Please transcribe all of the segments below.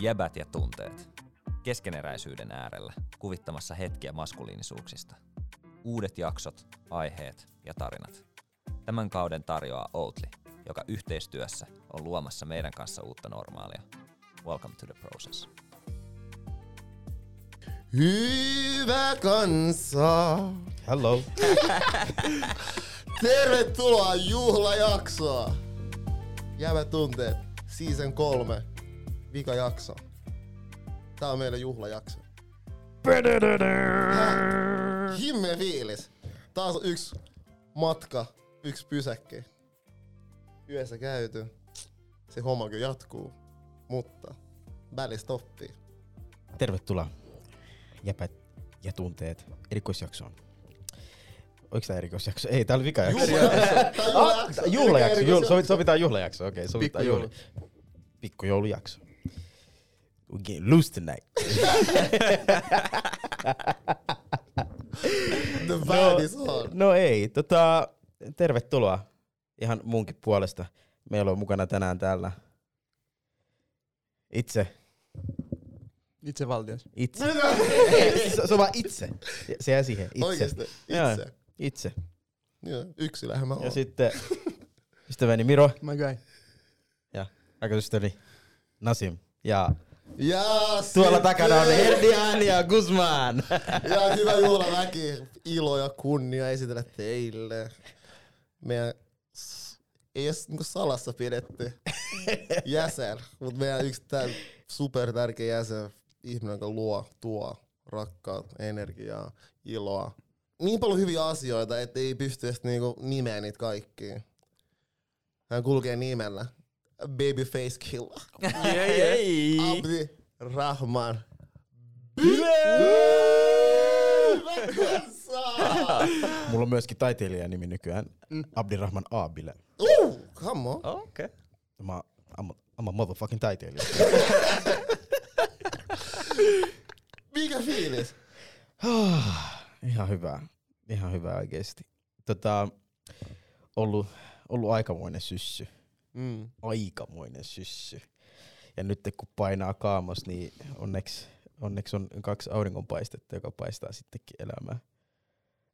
Jäbät ja tunteet. Keskeneräisyyden äärellä, kuvittamassa hetkiä maskuliinisuuksista. Uudet jaksot, aiheet ja tarinat. Tämän kauden tarjoaa Outli, joka yhteistyössä on luomassa meidän kanssa uutta normaalia. Welcome to the process. Hyvä kansa! Hello. Tervetuloa juhlajaksoa! Jäävät tunteet, season kolme, vika jakso. Tää on meidän juhlajakso. Himme fiilis. Taas on yksi matka, yksi pysäkki. Yössä käyty. Se homma kyllä jatkuu, mutta välistoppi. Tervetuloa jäpät ja tunteet erikoisjaksoon. Oliko tää erikoisjakso? Ei, tää oli vikajakso. Juhlajakso. Juhlajakso. Juhl, sovi- sovitaan juhlajakso. Okei, sovitaan Pikkujoulu. juhla. Pikkujoulujakso. We getting loose tonight. The vibe is on. No ei, tota, tervetuloa ihan munkin puolesta. Meillä on mukana tänään täällä itse, Itse valtias. itse. se, se on vaan itse. Se jää siihen, itse. Oikeesti, Joo. itse. Itse. Joo, yksi lähemmä Ja sitten ystäväni Miro, My guy. aikaystäväni Nasim. Ja Ja tuolla sitten- takana on Herdian ja Guzman. Ja hyvä juhlaväki. Ilo ja kunnia esitellä teille. Meidän ei edes niinku salassa pidetty jäsen, mutta meidän yksi tää super tärkeä jäsen, ihminen, joka luo, tuo rakkautta, energiaa, iloa. Niin paljon hyviä asioita, että ei pysty edes niinku nimeä niitä kaikkia. Hän kulkee nimellä. Babyface Killer. Abdi Rahman. Mulla on myöskin taiteilijan nimi nykyään, Abdirahman Aabile. Uh, come on. Okei. Okay. Mä, I'm, a, I'm a motherfucking taiteilija. Mikä fiilis? Ihan hyvä. Ihan hyvä oikeesti. Tota, ollut, ollut aikamoinen syssy. Mm. Aikamoinen syssy. Ja nyt kun painaa kaamos, niin onneksi, onneksi on kaksi auringonpaistetta, joka paistaa sittenkin elämää.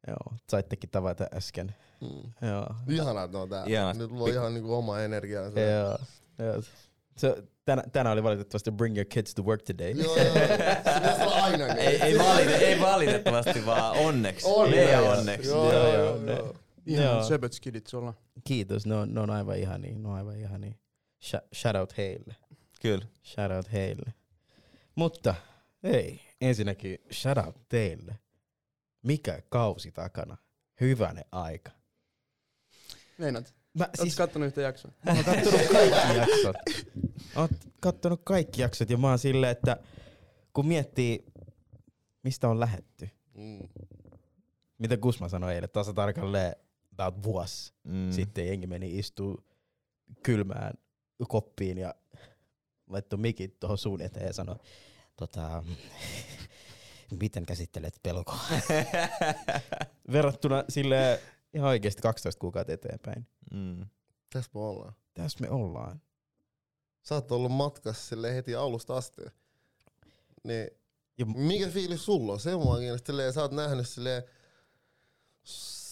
Joo, saittekin tavata äsken. Mm. Joo, Ihanaa, että on tää. Ihanaa. Nyt luo ihan niinku oma energiaa. joo, joo. Se, tänä, tänään oli valitettavasti Bring Your Kids to Work Today. Joo, joo. Olla aina niin. Ei, ei, valite, ei valitettavasti, vaan onneksi. On, Meidän joo. onneksi. Joo, Joo, joo, joo, joo. ne- joo. Ihan Joo. söpöt skidit sulla. Kiitos, ne on, ne on aivan ihania, ne on aivan ihania. Sh- shout out heille. Kyllä. Shout out heille. Mutta ei, ensinnäkin shout out teille. Mikä kausi takana? Hyvänen aika. Meinaat? Mä, Oletko siis, kattonut yhtä jaksoa? mä oon kattonut kaikki jaksot. Oot kattonut kaikki jaksot ja mä oon silleen, että kun miettii, mistä on lähetty. Mm. Mitä Gusma sanoi eilen, tasa tarkalleen about vuosi. Mm. Sitten jengi meni istuu kylmään koppiin ja laittoi mikit tuohon suun eteen ja sanoi, tota, miten käsittelet pelkoa? Verrattuna sille ihan oikeasti 12 kuukautta eteenpäin. Mm. Tässä me ollaan. Tässä me ollaan. Sä oot ollut matkassa sille heti alusta asti. Niin, Ja- mikä fiilis sulla on? Se mua kiinnostaa. Sä oot nähnyt silleen,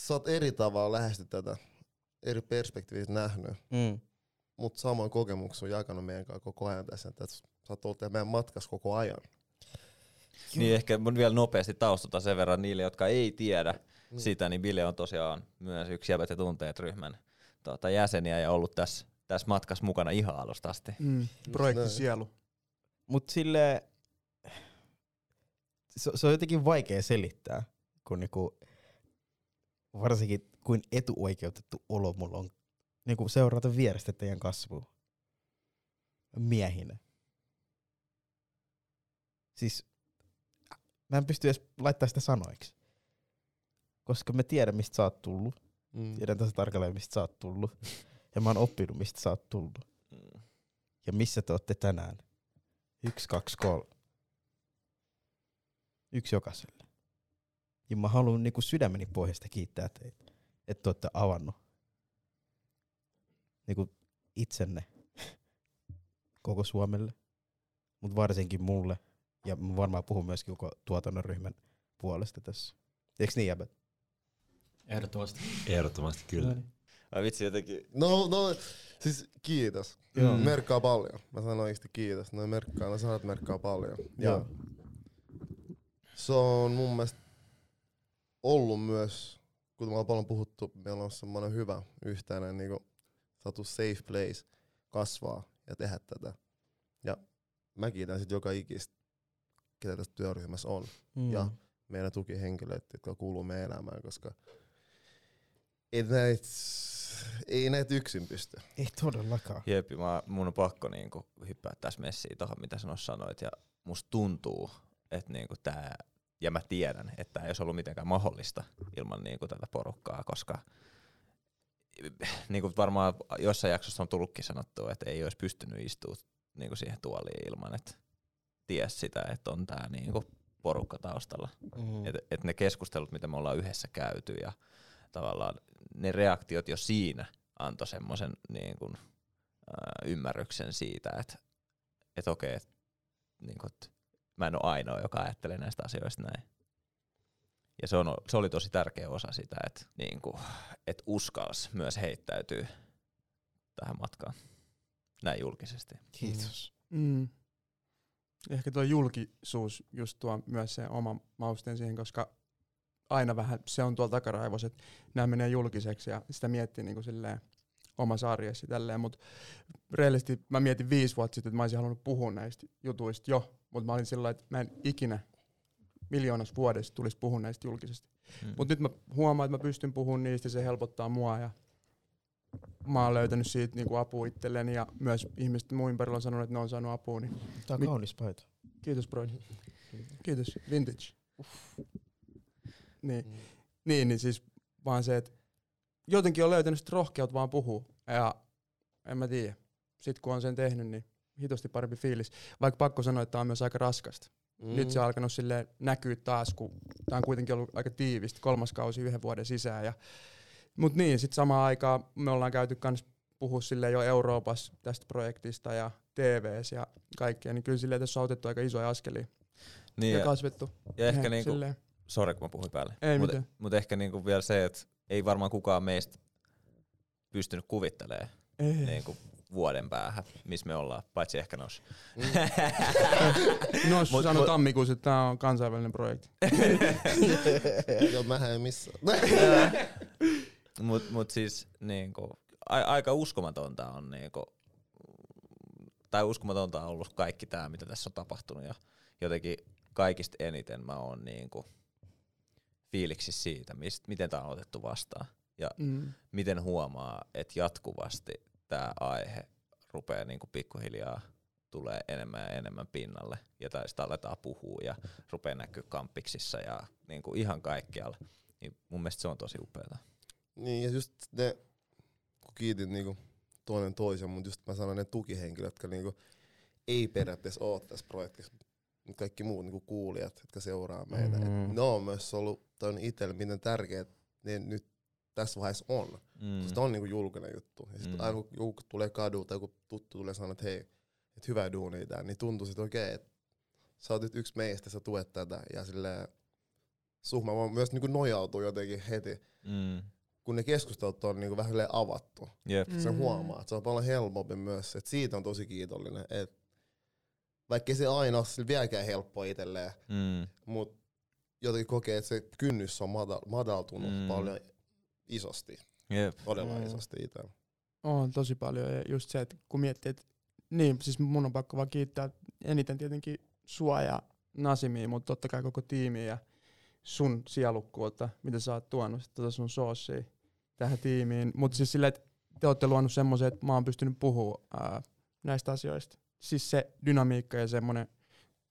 sä oot eri tavalla lähesty tätä, eri perspektiivistä nähnyt, Mm. mutta saman kokemuksen on jakanut meidän kanssa koko ajan tässä. Että sä oot ollut meidän matkassa koko ajan. Niin ehkä mun vielä nopeasti taustata sen verran niille, jotka ei tiedä Mm. sitä, niin Bile on tosiaan myös yksi Jäbät ja tunteet ryhmän tuota, jäseniä ja ollut tässä, tässä matkassa mukana ihan alusta asti. Mm. Projekti. Sielu. Mut sille se, se on jotenkin vaikea selittää, kun niinku, varsinkin kuin etuoikeutettu olo mulla on niinku seurata vierestä teidän kasvua miehinä. Siis mä en pysty edes laittaa sitä sanoiksi. Koska mä tiedän, mistä sä oot tullut. Mm. Tiedän tässä tarkalleen, mistä sä oot tullut. Ja mä oon oppinut, mistä sä oot tullut. Mm. Ja missä te ootte tänään? Yksi, kaksi, kolme. Yksi jokaiselle. Ja mä haluan niinku sydämeni pohjasta kiittää teitä, että te olette avannut niinku itsenne koko Suomelle. mutta varsinkin mulle. Ja mä varmaan puhun myöskin koko tuotannon ryhmän puolesta tässä. Eiks niin, jäbät? Ehdottomasti. Ehdottomasti kyllä. Ai vitsi jotenkin, No, no, siis kiitos. Joo. Merkkaa paljon. Mä sanon oikeesti kiitos. Noin merkkaa, ne sanat merkkaa paljon. Ja Joo. se on mun mielestä ollut myös, kuten me ollaan paljon puhuttu, meillä on semmoinen hyvä yhteinen niinku, saatu safe place kasvaa ja tehdä tätä. Ja mä kiitän sit joka ikistä, ketä tässä työryhmässä on. Mm. ja meidän tukihenkilöt, jotka kuuluu meidän elämään, koska ei näitä, ei näitä yksin pysty. Ei todellakaan. Jepi, mä, mun on pakko niinku hyppää tässä messiin tohon, mitä sä sanoit. Ja musta tuntuu, että niinku tää, ja mä tiedän, että ei olisi ollut mitenkään mahdollista ilman niinku tätä porukkaa, koska niinku varmaan jossain jaksossa on tullutkin sanottua, että ei olisi pystynyt istua niinku siihen tuoliin ilman, että ties sitä, että on tää niinku porukka taustalla. Mm. Et, et ne keskustelut, mitä me ollaan yhdessä käyty ja tavallaan ne reaktiot jo siinä antoi semmoisen niin kuin, ymmärryksen siitä, että et okei, et, niin kuin, et mä en ole ainoa, joka ajattelee näistä asioista näin. Ja se, on, se oli tosi tärkeä osa sitä, että niin kuin, et uskalsi myös heittäytyy tähän matkaan näin julkisesti. Kiitos. Mm. Ehkä tuo julkisuus just tuo myös se oma mausteen siihen, koska aina vähän se on tuolla takaraivossa, että nämä menee julkiseksi ja sitä miettii niin kuin silleen omassa arjessa tälleen, mutta reellisesti mä mietin viisi vuotta sitten, että mä olisin halunnut puhua näistä jutuista jo, mutta mä olin sillä että mä en ikinä miljoonassa vuodessa tulisi puhua näistä julkisesti. Mm. Mutta nyt mä huomaan, että mä pystyn puhumaan niistä, se helpottaa mua ja mä oon löytänyt siitä niinku apua itselleni ja myös ihmiset muun ympärillä on sanonut, että ne on saanut apua. Niin Tää on Mi- kaunis paita. kiitos bro. Kiitos. Vintage. Niin. niin, niin siis vaan se, että jotenkin on löytänyt sit rohkeut vaan puhua. Ja en mä tiedä. Sitten kun on sen tehnyt, niin hitosti parempi fiilis. Vaikka pakko sanoa, että tämä on myös aika raskasta. Mm. Nyt se on alkanut silleen näkyä taas, kun tämä on kuitenkin ollut aika tiivistä, kolmas kausi yhden vuoden sisään. Ja, mut niin, sitten samaan aikaan me ollaan käyty kans puhua silleen jo Euroopassa tästä projektista ja TVS ja kaikkea, niin kyllä silleen tässä on otettu aika isoja askelia Niin, ja ja, kasvettu. ja ehkä niinku, sori kun mä puhuin päälle. Ei Mutta mut ehkä niinku vielä se, että ei varmaan kukaan meistä pystynyt kuvittelemaan Ei. niinku vuoden päähän, missä me ollaan, paitsi ehkä nos. No, Mut- sano mut- tammikuussa, että tämä on kansainvälinen projekti. Joo, mähän en missä. mut, mut siis niinku, a, aika uskomatonta on niinku, tai uskomatonta on ollut kaikki tämä, mitä tässä on tapahtunut ja jotenkin kaikista eniten mä oon niinku fiiliksi siitä, mist, miten tämä on otettu vastaan ja Mm. miten huomaa, että jatkuvasti tämä aihe rupeaa niinku pikkuhiljaa tulee enemmän ja enemmän pinnalle ja tai sitä aletaan puhua ja rupeaa näkyä kampiksissa ja niinku ihan kaikkialla. Niin mun mielestä se on tosi upeaa. Niin, ja just ne, kun kiitin niinku toinen toisen, mutta just mä sanoin ne tukihenkilöt, jotka niinku ei periaatteessa ole tässä projektissa, mutta kaikki muut niinku kuulijat, jotka seuraa meitä. Mhm. Mm. Ne on myös ollut, toi on itselle miten tärkeää ne nyt tässä vaiheessa on. Mm. Mm. Sitä on niinku julkinen juttu. Ja sit Mm. aina kun joku tulee kadulta, joku tuttu tulee sanoa, että hei, että hyvää duunia tää, niin tuntuu sit okei, että sä oot nyt yksi meistä, sä tuet tätä. Ja silleen, suhma vaan myös niinku nojautuu jotenkin heti, Mm. kun ne keskustelut on niinku vähän avattu. Jep. Mm. Se huomaa, että se on paljon helpompi myös. Et siitä on tosi kiitollinen. Et vaikka se aina ole vieläkään helppoa itselleen, Mm. mutta jotenkin kokee, että se kynnys on madal- madaltunut mm. paljon isosti. Jep. Todella Mm. isosti itse. On tosi paljon ja just se, että kun miettii, että niin, siis mun on pakko vaan kiittää eniten tietenkin sua ja Nasimia, mutta totta kai koko tiimiä ja sun sielukkuutta, mitä sä oot tuonut sit tota sun soossia tähän tiimiin. Mutta siis silleen, että te olette luonut semmoisen, että mä oon pystynyt puhua ää, näistä asioista. Siis se dynamiikka ja semmoinen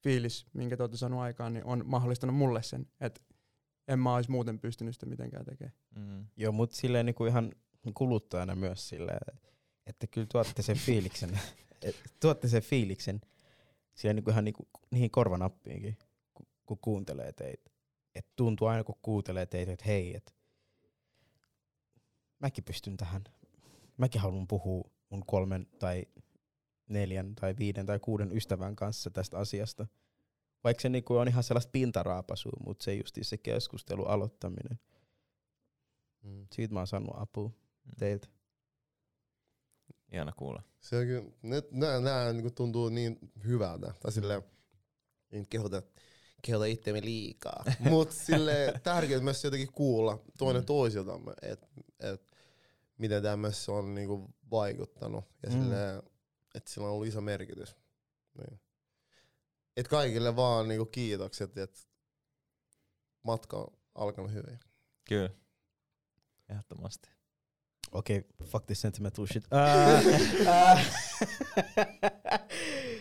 fiilis, minkä te olette saanut aikaan, niin on mahdollistanut mulle sen, että en mä olisi muuten pystynyt sitä mitenkään tekemään. Mm. Joo, mut silleen niinku ihan kuluttajana myös silleen, että kyllä tuotte sen fiiliksen, tuotte sen fiiliksen silleen niinku ihan niinku, niihin korvanappiinkin, kun, kun kuuntelee teitä. Et tuntuu aina kun kuuntelee teitä, että hei, et mäkin pystyn tähän. Mäkin haluan puhua mun kolmen tai neljän tai viiden tai kuuden ystävän kanssa tästä asiasta. Vaikka se niinku on ihan sellaista pintaraapasua, mutta se just se keskustelu aloittaminen. Mm. Siitä mä oon saanut apua teiltä. Ihana kuulla. Se on kyllä, nää, nää niinku tuntuu niin hyvältä. Tai silleen, ei nyt kehota, kehota itseämme liikaa. Mut sille tärkeää myös jotenkin kuulla toinen Mm. toisiltamme, että et, miten tämmössä on niinku vaikuttanut. Ja Mm. sille, että sillä on ollut iso merkitys. Niin. Et kaikille vaan niinku kiitokset, että matka on alkanut hyvin. Kyllä. Ehdottomasti. Okei, okay, fuck this sentimental shit. Ää, ää.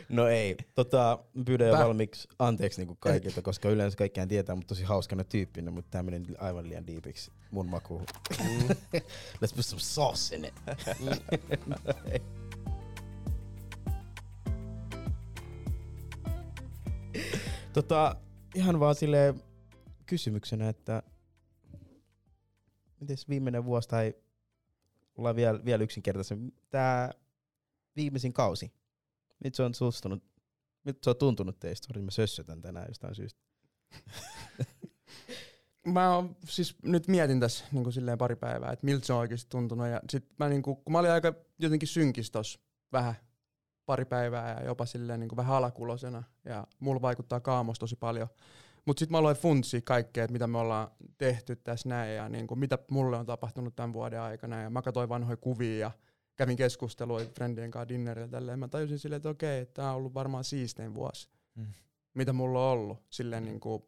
no ei, tota, pyydän jo Pä- valmiiksi anteeksi niinku kaikilta, koska yleensä kaikkiaan tietää, mutta tosi hauskana tyyppinä, mutta tää meni aivan liian diipiksi mun makuun. Mm. Let's put some sauce in it. tota, ihan vaan sille kysymyksenä, että mites viimeinen vuosi tai ollaan vielä, vielä yksinkertaisen, tää viimeisin kausi, mitä se on sustunut, mitä se on tuntunut teistä? Sori, mä sössötän tänään jostain syystä. Mä oon, siis nyt mietin tässä niin silleen pari päivää, että miltä se on oikeasti tuntunut. Ja sit mä, niin kuin, kun mä olin aika jotenkin synkis vähän pari päivää ja jopa silleen niin kuin vähän alakulosena. Ja mulla vaikuttaa kaamos tosi paljon. Mutta sitten mä aloin funtsia kaikkea, että mitä me ollaan tehty tässä näin ja niin kuin, mitä mulle on tapahtunut tämän vuoden aikana. Ja mä katsoin vanhoja kuvia ja kävin keskustelua friendien kanssa dinnerillä tälleen. Mä tajusin silleen, että okei, että tää on ollut varmaan siistein vuosi, Mm. mitä mulla on ollut silleen niin kuin,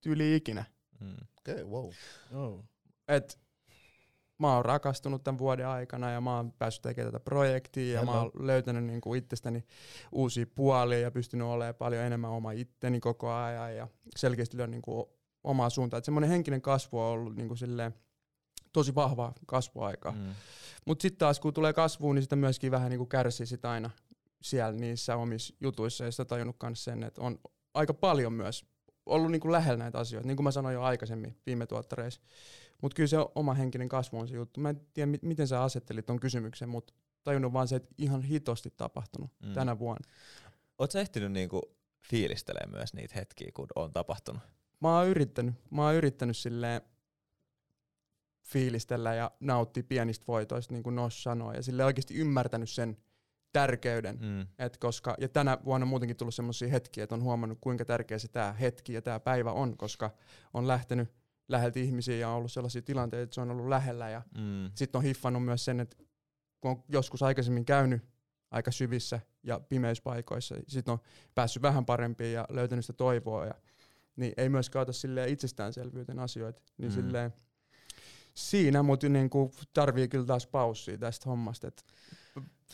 tyyli ikinä. Mm. Okei, okay, wow. Oh. Et mä oon rakastunut tämän vuoden aikana ja mä oon päässyt tekemään tätä projektia ja mä oon löytänyt niinku itsestäni uusia puolia ja pystynyt olemaan paljon enemmän oma itteni koko ajan ja selkeästi löydän niinku omaa suuntaa. Et semmoinen henkinen kasvu on ollut niinku silleen tosi vahva kasvuaika. Mm. Mutta sitten taas kun tulee kasvuun, niin sitä myöskin vähän niinku kärsii sit aina siellä niissä omissa jutuissa ja sitä tajunnut myös sen, että on aika paljon myös ollut niinku lähellä näitä asioita, niin kuin mä sanoin jo aikaisemmin viime tuottareissa. Mutta kyllä se oma henkinen kasvu on se juttu. Mä en tiedä, mi- miten sä asettelit ton kysymyksen, mutta tajunnut vaan se, että ihan hitosti tapahtunut Mm. tänä vuonna. Sä ehtinyt niinku fiilistelee myös niitä hetkiä, kun on tapahtunut? Mä oon yrittänyt, mä oon yrittänyt silleen fiilistellä ja nauttia pienistä voitoista, niin kuin Nos sanoi, ja sille oikeasti ymmärtänyt sen tärkeyden, Mm. Et koska, ja tänä vuonna on muutenkin tullut sellaisia hetkiä, että on huomannut kuinka tärkeä se tämä hetki ja tämä päivä on, koska on lähtenyt läheltä ihmisiä ja on ollut sellaisia tilanteita, että se on ollut lähellä. Ja Mm. sitten on hiffannut myös sen, että kun on joskus aikaisemmin käynyt aika syvissä ja pimeyspaikoissa, sitten on päässyt vähän parempiin ja löytänyt sitä toivoa. Ja, niin ei myöskään ota silleen itsestäänselvyyteen asioita. Niin Mm. silleen, siinä, mutta niinku tarvii kyllä taas paussia tästä hommasta. Et,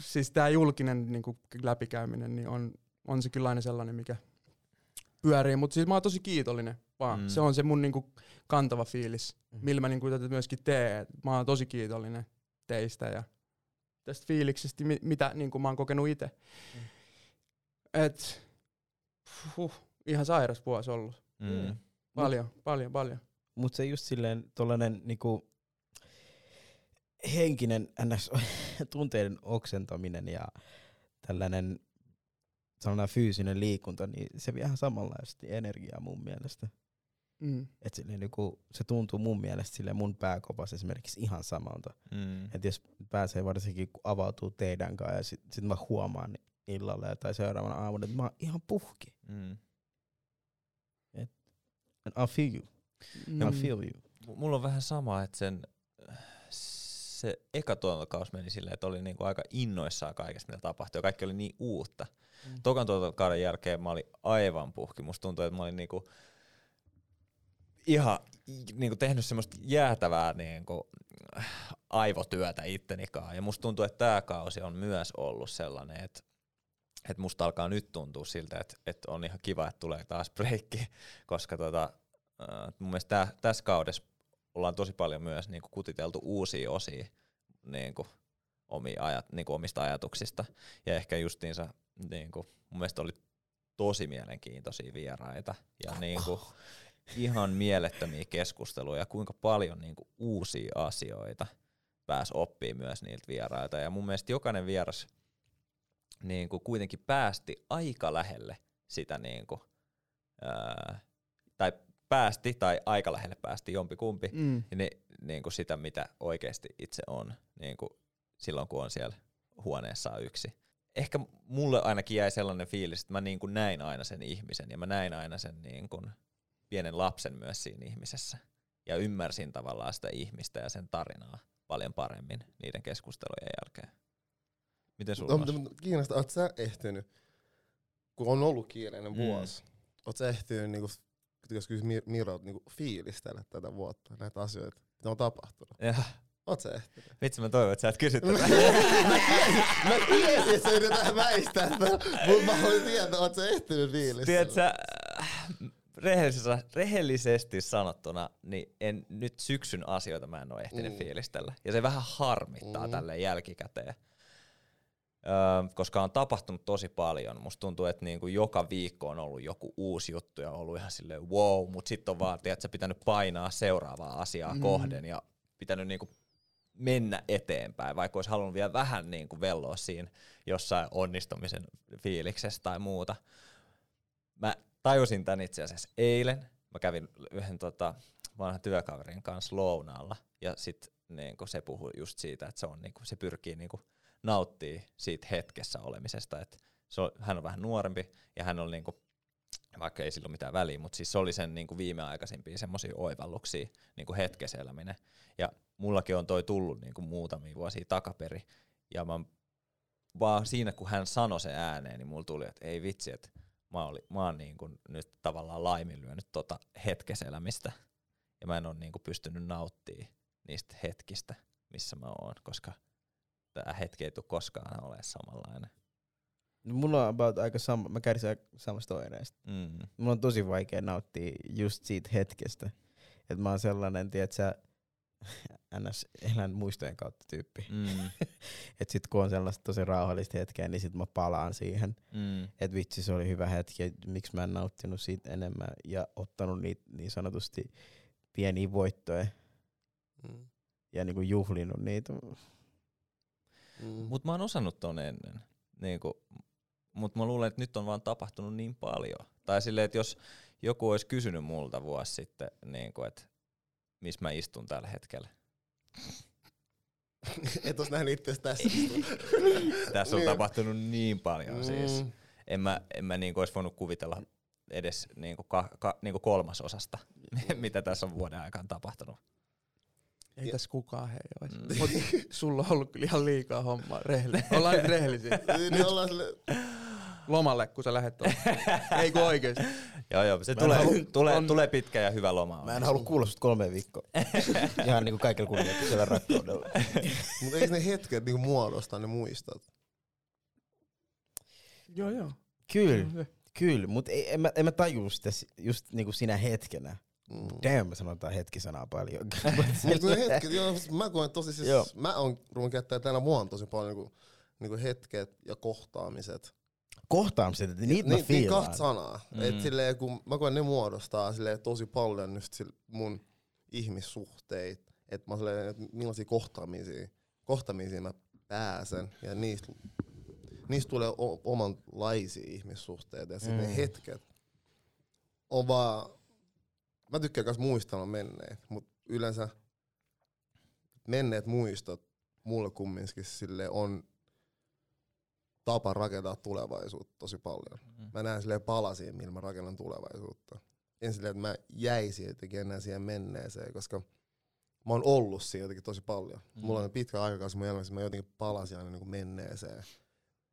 siis tämä julkinen niinku läpikäyminen niin on, on se kyllä aina sellainen, mikä pyörii. Mutta siis mä oon tosi kiitollinen vaan. Mm. Se on se mun niinku kantava fiilis, Mm. millä mä niinku tätä myöskin teen. Mä oon tosi kiitollinen teistä ja tästä fiiliksestä, mi- mitä niinku mä oon kokenut itse. Mm. Et, huh, ihan sairas vuosi ollut. Mm. Paljon, paljon, paljon. Mut se just silleen tollanen niinku henkinen ns. tunteiden oksentaminen ja tällainen sanotaan fyysinen liikunta, niin se vie ihan samanlaisesti energiaa mun mielestä. Mm. Et silleen niinku, se tuntuu mun mielestä sille mun pääkopassa esimerkiksi ihan samalta. Mm. Et jos pääsee varsinkin kun avautuu teidän kanssa ja sit, sit mä huomaan illalla tai seuraavana aamuna, että mä oon ihan puhki. Mm. And I feel you. I feel you. M- Mulla on vähän sama, että sen, se eka tuotantokausi meni silleen, että oli niinku aika innoissaan kaikesta, mitä tapahtui, ja kaikki oli niin uutta. Mm. Tokan tuotantokauden jälkeen mä olin aivan puhki. Musta tuntui, että mä olin niinku ihan niinku tehnyt semmoista jäätävää niinku aivotyötä ittenikaan. Ja musta tuntuu, että tämä kausi on myös ollut sellainen, että että musta alkaa nyt tuntua siltä, että, että on ihan kiva, että tulee taas breikki, koska tota, äh, mun mielestä tää, tässä kaudessa ollaan tosi paljon myös niinku kutiteltu uusia osia niinku, omia ajat, niinku omista ajatuksista. Ja ehkä justiinsa niinku, mun mielestä oli tosi mielenkiintoisia vieraita ja niinku, ihan mielettömiä keskusteluja, kuinka paljon niinku, uusia asioita pääs oppii myös niiltä vierailta. Ja mun mielestä jokainen vieras niin kuin kuitenkin päästi aika lähelle sitä niin kuin, ää, tai päästi tai aika lähelle päästi jompikumpi Mm. niin, niin kuin sitä, mitä oikeasti itse on niin kuin silloin, kun on siellä huoneessa yksi. Ehkä mulle ainakin jäi sellainen fiilis, että mä niin kuin näin aina sen ihmisen ja mä näin aina sen niin kuin pienen lapsen myös siinä ihmisessä. Ja ymmärsin tavallaan sitä ihmistä ja sen tarinaa paljon paremmin niiden keskustelujen jälkeen. Miten sulla on? kiinnostaa, oot sä ehtinyt, kun on ollut kiireinen Mm. vuosi, oot sä ehtinyt, niinku, jos kysyt Mir- Mirolta, niinku, fiilistellä tätä vuotta, näitä asioita, mitä on tapahtunut? Ja, Oot sä ehtinyt? vitsi mä toivon, että sä et kysy tätä. mä tiesin, että sä yrität väistää tätä, mutta mä haluan tietää, oot sä ehtinyt fiilistellä? Tiedätkö, äh, rehellisesti, rehellisesti sanottuna, niin en, nyt syksyn asioita mä en ole ehtinyt Mm. fiilistellä. Ja se vähän harmittaa Mm. tälle jälkikäteen. Öö, koska on tapahtunut tosi paljon. Musta tuntuu, että niinku joka viikko on ollut joku uusi juttu ja ollut ihan silleen wow, mutta sitten on vaan, tiedätkö, pitänyt painaa seuraavaa asiaa Mm. mm. kohden ja pitänyt niinku mennä eteenpäin, vaikka olisi halunnut vielä vähän niinku velloa siinä jossain onnistumisen fiiliksessä tai muuta. Mä tajusin tän itse asiassa eilen. Mä kävin yhden tota, vanhan työkaverin kanssa lounaalla ja sit niinku se puhui just siitä, että se, on, niinku, se pyrkii niinku nauttii siitä hetkessä olemisesta. Et se on, hän on vähän nuorempi ja hän on niinku, vaikka ei sillä ole mitään väliä, mutta siis se oli sen niinku viimeaikaisimpia semmoisia oivalluksia, niinku hetkessä eläminen. Ja mullakin on toi tullut niinku muutamia vuosia takaperi ja mä vaan siinä kun hän sanoi sen ääneen, niin mulla tuli, että ei vitsi, että mä, oli, mä oon niin kuin nyt tavallaan laiminlyönyt tota hetkeselämistä ja mä en ole niin kuin pystynyt nauttimaan niistä hetkistä, missä mä oon, koska tämä hetki ei tule koskaan ole samanlainen. No, mulla on about aika sama, mä kärsin samasta oireesta. Mm. Mulla on tosi vaikea nauttia just siitä hetkestä. Että mä oon sellainen, tiedät sä, ns. elän muistojen kautta tyyppi. Mm. Et sit kun on sellaista tosi rauhallista hetkeä, niin sit mä palaan siihen. Mm. että vitsi se oli hyvä hetki, miksi mä en nauttinut siitä enemmän ja ottanut niitä niin sanotusti pieniä voittoja Mm. ja niinku juhlinut niitä. Mm. Mut mä oon osannut ton ennen. Niinku, mut mä luulen, että nyt on vaan tapahtunut niin paljon. Tai silleen, että jos joku olisi kysynyt multa vuosi sitten, niinku, että missä mä istun tällä hetkellä. Et ois nähnyt itse tässä. Tässä on Niin. tapahtunut niin paljon siis. Mm. En mä, en mä niinku olisi voinut kuvitella edes niinku ka, ka, niinku kolmasosasta, mitä tässä on vuoden aikana tapahtunut. Ei Ja- tässä kukaan hei ois. Mm. Mut sulla on ollut kyllä ihan liikaa hommaa. Rehellisiä. Ollaan nyt rehellisiä. Niin ollaan sille, Lomalle, kun sä lähet tuolla. Ei kun oikeesti. Joo, joo, se tulee, halua- tulee, on- tulee pitkä ja hyvä loma. Mä en halua kuulla sut kolme viikkoa. Ihan niinku kaikilla kunnioituksella rakkaudella. mutta eikö ne hetket niinku muodostaa ne muistot? joo, joo. Kyllä, kyllä, mutta en mä, en mä tajua sitä si- just niinku sinä hetkenä. Mm. Damn, mä sanotaan hetkisanaa paljon. Mutta ne hetket, joo, siis mä koen tosi siis, Joo. mä oon ruvun käyttää tänä vuonna tosi paljon niinku, niinku hetket ja kohtaamiset. Kohtaamiset, että niitä mä Niin, niin kahta sanaa. Mm. Et silleen, kun mä koen ne muodostaa silleen, tosi paljon nyt mun ihmissuhteita. Että mä silleen, että millaisia kohtaamisia, kohtaamisia mä pääsen. Ja niistä, niistä tulee o- omanlaisia ihmissuhteita. Ja sitten. Mm. ne hetket on vaan... Mä tykkään myös muistella menneet, mutta yleensä menneet muistot mulle kumminkin sille on tapa rakentaa tulevaisuutta tosi paljon. Mm. Mä näen silleen palasia, millä mä rakennan tulevaisuutta. En silleen, että mä jäisin jotenkin enää siihen menneeseen, koska mä oon ollut siinä jotenkin tosi paljon. Mm. Mm. Mulla on pitkä aikakausi mun elämässä, mä jotenkin palasin aina niin menneeseen.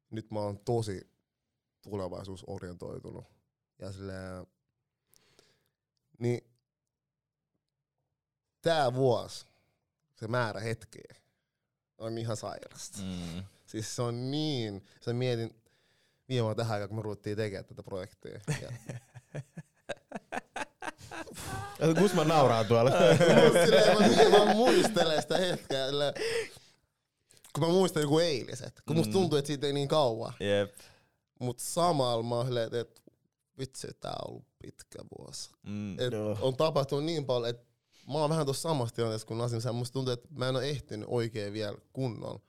Nyt mä oon tosi tulevaisuusorientoitunut. Ja silleen, niin tää vuosi, se määrä hetkeä, on ihan sairasta. Mm. Siis se on niin, sä mietin viime vuonna tähän aikaan, kun me ruvettiin tekemään tätä projektia. Ja, Kusma nauraa tuolla. Silleen, mä, mä muistelen sitä hetkeä, kun mä muistan joku eiliset, kun musta Mm. tuntuu, että siitä ei niin kauan. Jep. Mut samalla mä oon että vitsi, tää on ollut pitkä vuosi. Mm. Et Joo. on tapahtunut niin paljon, että mä oon vähän tuossa samassa tilanteessa kuin Nasim. Musta tuntuu, että mä en ole ehtinyt oikein vielä kunnolla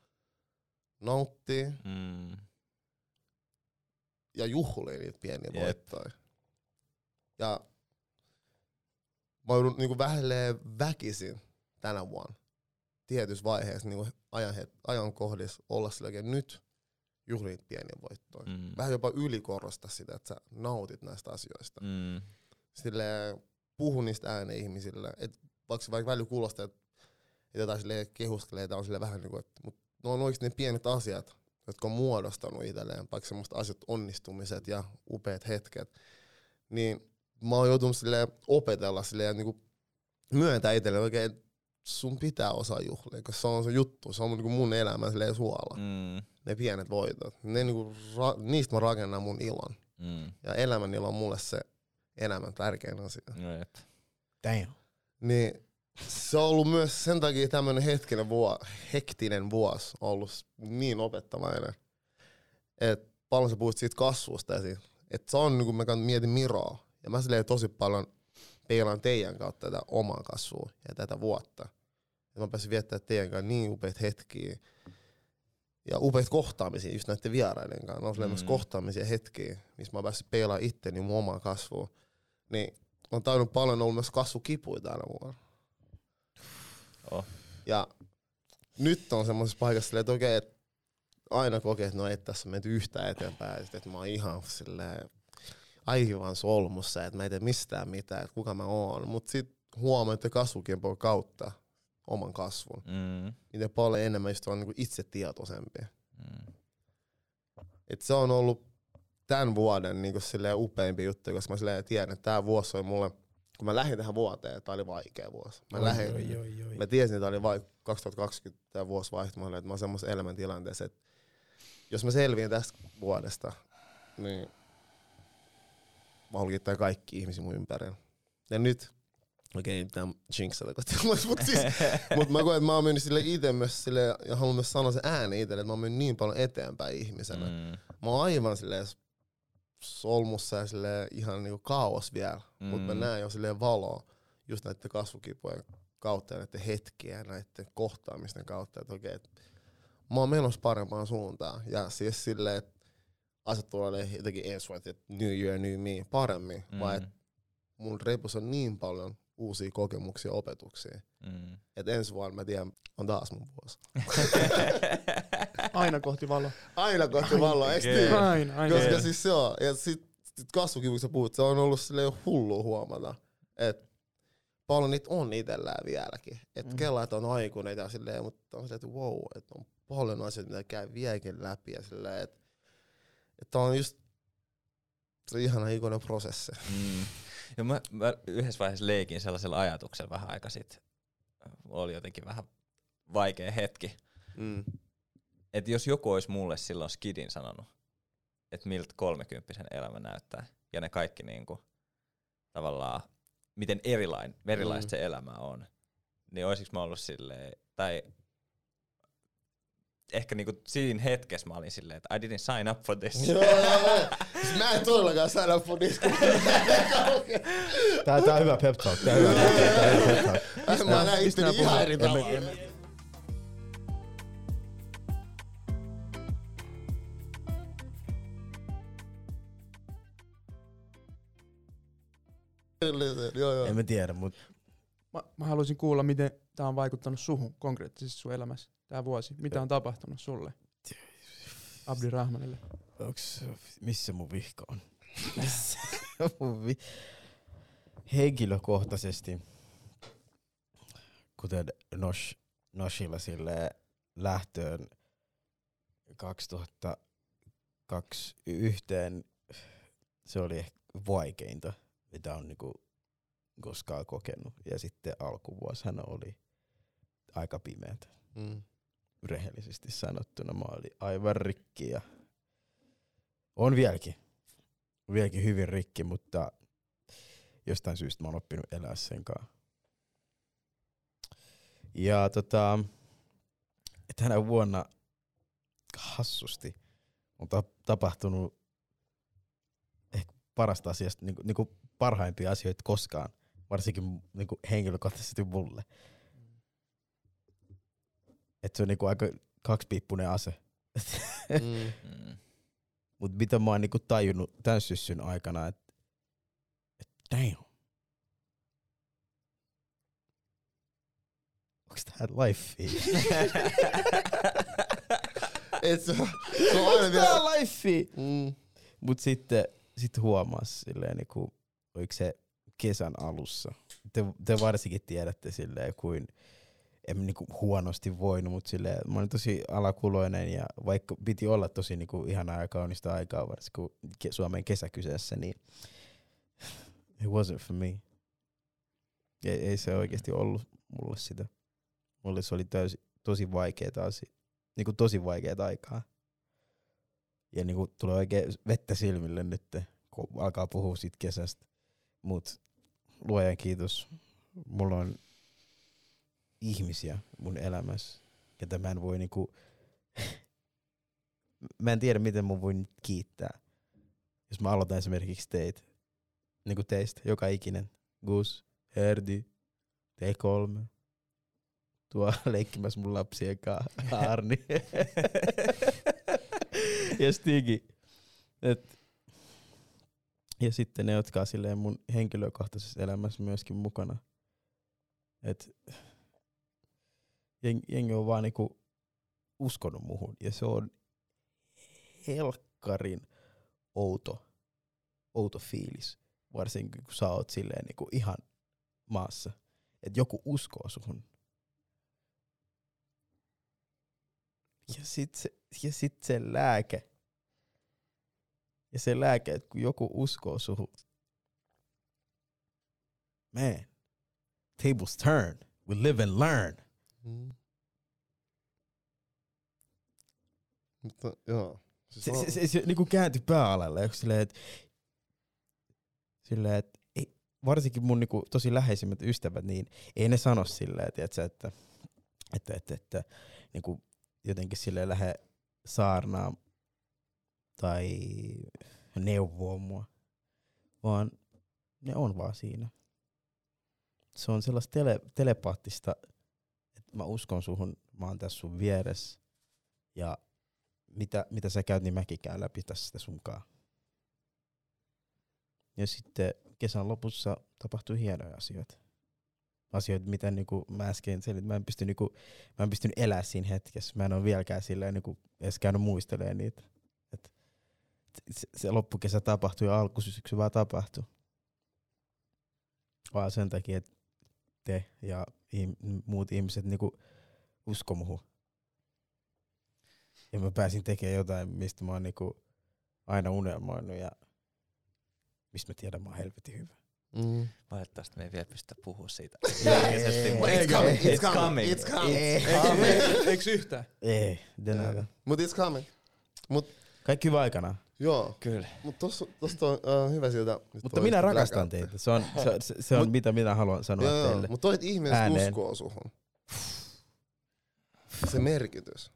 nauttia Mm. ja juhlii niitä pieniä Jep. voittoja. Ja mä joudun niinku vähelleen väkisin tänä vuonna tietyssä vaiheessa niinku ajan, ajankohdissa olla sillä nyt juhli niitä pieniä voittoja. Mm. Vähän jopa ylikorostaa sitä, että sä nautit näistä asioista. Mm. Sille puhu niistä ääneen ihmisille. Et vaikka se vaikka välillä kuulostaa, että jotain silleen kehuskelee, on sille vähän niinku, että mut ne on oikeasti ne pienet asiat, jotka on muodostanut itselleen, vaikka semmoista asiat onnistumiset ja upeat hetket. Niin mä oon joutunut silleen opetella silleen niinku myöntää itselleen oikein, että sun pitää osaa juhlia, koska se on se juttu, se on niinku mun elämä silleen suola. Mm. Ne pienet voitot, ne niinku, ra- niistä mä rakennan mun ilon. Mm. Ja elämän ilo on mulle se elämän tärkein asia. No jep. Damn. Niin se on ollut myös sen takia tämmönen hetkinen vuo, hektinen vuosi on ollut niin opettavainen. Et paljon sä puhuit siitä kasvusta esiin. Et se on, niin kun mä kat- mietin Miroa, ja mä silleen tosi paljon peilaan teidän kautta tätä omaa kasvua ja tätä vuotta. Ja mä pääsin viettämään teidän kanssa niin upeita hetkiä ja upeita kohtaamisia just näiden vieraiden kanssa. Ne on mm. Mm. kohtaamisia hetkiä, missä mä pääsin peilaamaan itteni mun omaa kasvua. Niin on tainnut paljon ollut myös kasvukipuja tänä vuonna. Oh. Ja nyt on semmoisessa paikassa, että okei, että aina kokee, että no ei tässä menty yhtään eteenpäin. Ja sit, että mä oon ihan silleen aivan solmussa, että mä en tee mistään mitään, että kuka mä oon. Mutta sitten huomaa, että kasvukimpo kautta oman kasvun. Mm. Miten paljon enemmän just on niinku itse tietoisempi. Mm. Et se on ollut tämän vuoden niinku silleen upeimpi juttu, koska mä silleen tiedän, että tämä vuosi oli mulle, kun mä lähdin tähän vuoteen, tämä oli vaikea vuosi. Mä, Oi, lähdin, oi, oi, oi. mä tiesin, että tämä oli vaik 2020 tämä vuosi vaihtumalla, että mä oon semmoisessa elämäntilanteessa, että jos mä selviin tästä vuodesta, niin mä haluan kiittää kaikki ihmisiä mun ympärillä. Ja nyt, okei, okay, tämä jinxata kohti, mutta siis, mut mä koen, että mä oon mennyt sille itse myös sille, ja haluan myös sanoa se ääni itselle, että mä oon mennyt niin paljon eteenpäin ihmisenä. Mm. Mä oon aivan silleen solmussa ja silleen ihan niinku kaos vielä, mm. mutta mä näen jo silleen valoa just näiden kasvukipojen kautta ja näiden hetkiä ja näiden kohtaamisten kautta, että okei, että mä oon menossa parempaan suuntaan. Ja siis silleen, että asiat tulee jotenkin ensi vuonna, että new year, new me, paremmin, mm. vaan että mun repussa on niin paljon uusia kokemuksia ja opetuksia. Mm. Että ensi vuonna mä tiedän, on taas mun vuosi. Aina kohti valoa. Aina kohti valoa, eikö niin? Aina, aina. Koska siis se on, ja sit, sit kasvukivuksi puhut, se on ollut silleen hullu huomata, että paljon niitä on itsellään vieläkin. Että Mm. kella, että on aikuinen ja silleen, mutta on silleen, että wow, että on paljon asioita, mitä käy vieläkin läpi ja silleen, että, että on just se ihana ikuinen prosessi. Mm. Ja mä, mä yhdessä vaiheessa leikin sellaisella ajatuksella vähän aika sitten. Mulla oli jotenkin vähän vaikea hetki. Mm. Että jos joku olisi mulle silloin skidin sanonut, että miltä kolmekymppisen elämä näyttää, ja ne kaikki niinku, tavallaan, miten erilain, erilaista Mm. se elämä on, niin olisiko mä ollut silleen, tai ehkä niinku siinä hetkessä mä olin silleen, että I didn't sign up for this. joo, joo, joo. Siis mä en todellakaan saada fudis, kun Tää, tää on hyvä pep talk. Tää on hyvä pep talk. Tää on hyvä pep talk. mä näin itteni ihan eri tavalla. Joo, joo. En mä tiedä, mut Mä, mä haluaisin kuulla, miten tämä on vaikuttanut suhun konkreettisesti sun elämässä tämä vuosi. Mitä on tapahtunut sulle? Abdi Rahmanille. onks, missä mun vihko on? Missä mun vi... Henkilökohtaisesti, kuten Nosh, Noshilla sille lähtöön 2002 yhteen, se oli ehkä vaikeinta, mitä on niinku koskaan kokenut. Ja sitten alkuvuosi hän oli aika pimeätä Mm. Rehellisesti sanottuna. Mä olin aivan rikki ja on vieläkin. Vieläkin hyvin rikki, mutta jostain syystä mä oon oppinut elää sen kanssa. Ja tota, tänä vuonna hassusti on ta- tapahtunut ehkä parasta asiasta, niinku, niinku parhaimpia asioita koskaan, varsinkin niinku henkilökohtaisesti mulle. Et se on niinku aika kaksipiippunen ase. Mm. Mm. Mut mitä mä oon niinku tajunnut tän syssyn aikana, että et damn. Onks tää life? Et se, se on aina vielä... tää life? Mm. Mut sitten sit huomas silleen niinku, oliko se kesän alussa. Te, te varsinkin tiedätte silleen, kuin en niinku huonosti voinut, mutta silleen, mä olin tosi alakuloinen ja vaikka piti olla tosi niinku ihanaa ja kaunista aikaa, varsinkin kun ke- Suomen kesä kyseessä, niin it wasn't for me. Ei, ei se oikeasti ollut mulle sitä. Mulle se oli täysi, tosi vaikeeta asia. Niinku tosi vaikeeta aikaa. Ja niinku tulee oikein vettä silmille nyt, kun alkaa puhua siitä kesästä. Mut luojan kiitos, mulla on ihmisiä mun elämässä, ketä mä en voi niinku... mä en tiedä, miten mun voi nyt kiittää. Jos mä aloitan esimerkiksi teitä, niinku teistä, joka ikinen. Gus, Herdi, T3, tuo leikkimässä mun lapsien kanssa, Arni ja Stigi. Et, ja sitten ne, jotka on silleen mun henkilökohtaisessa elämässä myöskin mukana. Et jengi on vaan niinku uskonut muhun. Ja se on helkkarin outo, outo fiilis. Varsinkin kun sä oot silleen niinku ihan maassa. Että joku uskoo suhun. Ja sit se, ja sit se lääke. Ja se lääke, että kun joku uskoo suhun. Man, tables turn. We live and learn. Mm. Mutta joo. Siis Se, on- se, se, se niinku kääntyi pääalalle. ja Silleen, että silleen, et, ei, varsinkin mun niinku, tosi läheisimmät ystävät, niin ei ne sano silleen, tiiätsä, että, että, että, että niinku, jotenkin silleen lähde saarnaa tai neuvoa mua, vaan ne on vaan siinä. Se on sellaista tele, telepaattista, että mä uskon suhun, mä oon tässä sun vieressä ja mitä, mitä sä käyt, niin mäkin käyn läpi tässä sitä sunkaan. Ja sitten kesän lopussa tapahtui hienoja asioita. Asioita, mitä niinku mä äsken selitin. Mä en pysty, niinku, mä en pystynyt elää siinä hetkessä. Mä en ole vieläkään silleen, niinku, edes käynyt muistelemaan niitä. Et se, se loppukesä tapahtui ja alkusyksy vaan tapahtui. Vaan sen takia, että te ja muut ihmiset niinku usko muhun. Ja mä pääsin tekemään jotain, mistä mä oon niinku aina unelmoinut ja mistä mä tiedän, mä oon helvetin hyvä. Mm. Valitettavasti me ei vielä pystytä puhua siitä. It's coming, it's It's coming, coming. it's coming. Ei. Eiks yhtään? Ei, de nada. Mut it's coming. Kaikki hyvä aikana. Joo. Kyllä. Mut tossa, tosta on uh, hyvä siltä. Mutta minä rakastan teitä. Se on, se, se, se on Mut- mitä minä haluan sanoa Joo, teille. Mut toi, että ihmiset Ääneen. uskoo suhun. Se merkitys.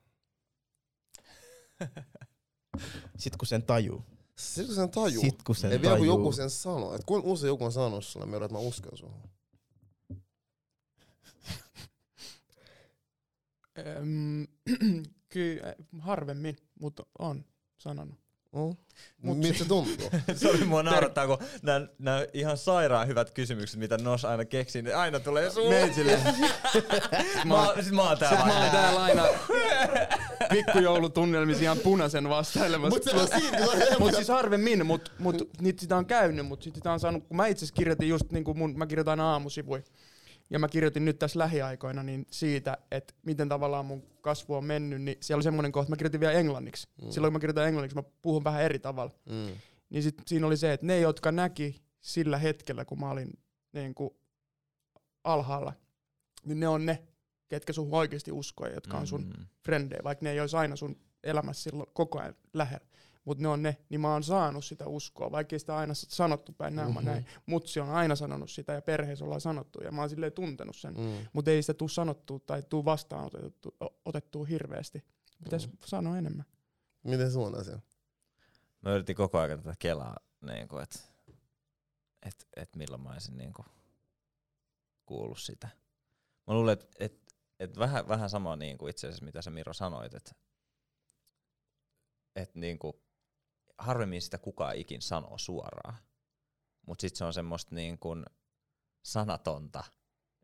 Sitten kun sen tajuu. Sitten kun sen tajuu. Sitten kun sen ja vielä kun tajuu. joku sen sanoo. Et kuinka usein joku on sanonut sulle, Miro, että mä uskon suhun. Kyllä harvemmin, mutta on sanonut. Mm. Mut- Mut miltä se tuntuu? Sori, mua naurattaa, kun nämä, nämä ihan sairaan hyvät kysymykset, mitä Nos aina keksii, niin aina tulee sulle. Meitsille. Mä, sit mä oon täällä. mä oon täällä aina pikkujoulutunnelmissa ihan punaisen vastailemassa. Mut se on siinä, on Mut siis harvemmin, mut, mut niitä sitä on käynyt, mut sit sitä on saanut, kun mä itse kirjoitin just niinku mun, mä kirjoitan aina aamusivui. Ja mä kirjoitin nyt tässä lähiaikoina niin siitä, että miten tavallaan mun kasvu on mennyt, niin siellä oli semmoinen kohta, mä kirjoitin vielä englanniksi. Mm. Silloin kun mä kirjoitan englanniksi, mä puhun vähän eri tavalla. Mm. Niin sit siinä oli se, että ne, jotka näki sillä hetkellä, kun mä olin niin kuin alhaalla, niin ne on ne, ketkä sun oikeasti uskoo ja jotka on sun Mm. frendejä, vaikka ne ei olisi aina sun elämässä silloin koko ajan lähellä. Mutta ne on ne, niin mä oon saanut sitä uskoa, vaikka sitä aina sanottu päin näin, Mhm. mm-hmm. näin. Mutsi on aina sanonut sitä ja perheessä ollaan sanottu ja mä oon silleen tuntenut sen. Mm. Mutta ei sitä tuu sanottua tai tuu vastaan otettu, otettua hirveästi. Pitäisi Mm. sanoa enemmän. Miten sun asia? Mä yritin koko ajan tätä kelaa, niin että et, et milloin mä olisin niin kuullut sitä. Mä luulen, että et, et vähän, vähän sama niin kuin itse asiassa, mitä sä Miro sanoit, että et niin kuin harvemmin sitä kukaan ikin sanoo suoraan. Mutta sitten se on semmoista niin kuin sanatonta